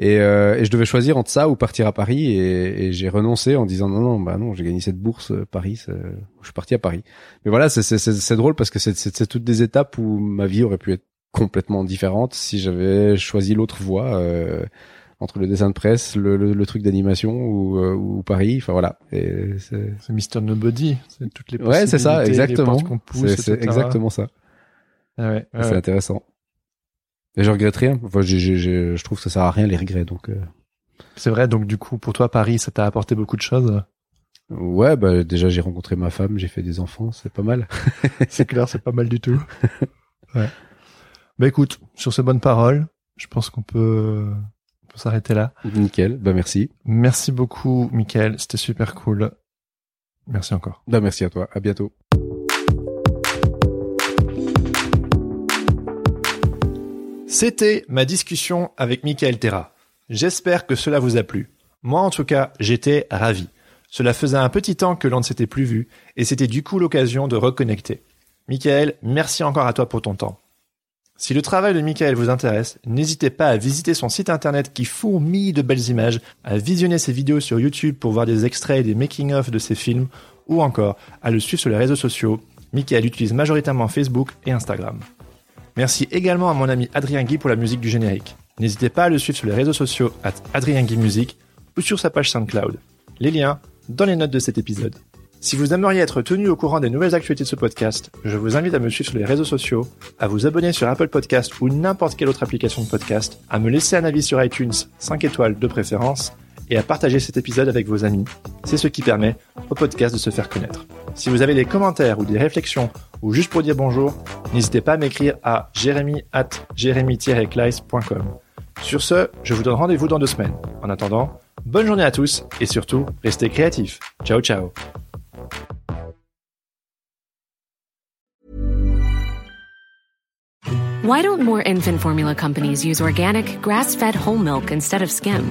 Et, euh, et, je devais choisir entre ça ou partir à Paris et, et j'ai renoncé en disant non non bah non j'ai gagné cette bourse euh, Paris je suis parti à Paris. Mais voilà c'est drôle parce que c'est toutes des étapes où ma vie aurait pu être complètement différente si j'avais choisi l'autre voie euh, entre le dessin de presse le, le, truc d'animation ou, euh, ou Paris. Enfin voilà. C'est Mister Nobody c'est toutes les ouais c'est ça exactement. c'est exactement ça. Ah ouais, c'est intéressant et je regrette rien. Enfin, je trouve que ça sert à rien les regrets. Donc. Euh. C'est vrai. Donc du coup, pour toi, Paris, ça t'a apporté beaucoup de choses? Ouais, bah déjà j'ai rencontré ma femme, j'ai fait des enfants, c'est pas mal. c'est clair, c'est pas mal du tout. Ouais. Bah écoute, sur ces bonnes paroles, je pense qu'on peut, on peut s'arrêter là. Nickel, bah merci. Merci beaucoup, Mickaël, c'était super cool. Merci encore. Bah merci à toi, à bientôt. C'était ma discussion avec Michael Terra. J'espère que cela vous a plu. Moi en tout cas, j'étais ravi. Cela faisait un petit temps que l'on ne s'était plus vu, et c'était du coup l'occasion de reconnecter. Michael, merci encore à toi pour ton temps. Si le travail de Michael vous intéresse, n'hésitez pas à visiter son site internet qui fourmille de belles images, à visionner ses vidéos sur YouTube pour voir des extraits et des making-of de ses films, ou encore à le suivre sur les réseaux sociaux. Michael utilise majoritairement Facebook et Instagram. Merci également à mon ami Adrien Guy pour la musique du générique. N'hésitez pas à le suivre sur les réseaux sociaux at Adrien Guy Music ou sur sa page SoundCloud. Les liens dans les notes de cet épisode. Si vous aimeriez être tenu au courant des nouvelles actualités de ce podcast, je vous invite à me suivre sur les réseaux sociaux, à vous abonner sur Apple Podcast ou n'importe quelle autre application de podcast, à me laisser un avis sur iTunes, 5 étoiles de préférence, et à partager cet épisode avec vos amis. C'est ce qui permet au podcast de se faire connaître. Si vous avez des commentaires ou des réflexions ou juste pour dire bonjour, n'hésitez pas à m'écrire à jeremy at. Sur ce, je vous donne rendez-vous dans deux semaines. En attendant, bonne journée à tous et surtout, restez créatifs. Ciao ciao. Why don't more infant formula companies use organic, grass-fed whole milk instead of skim?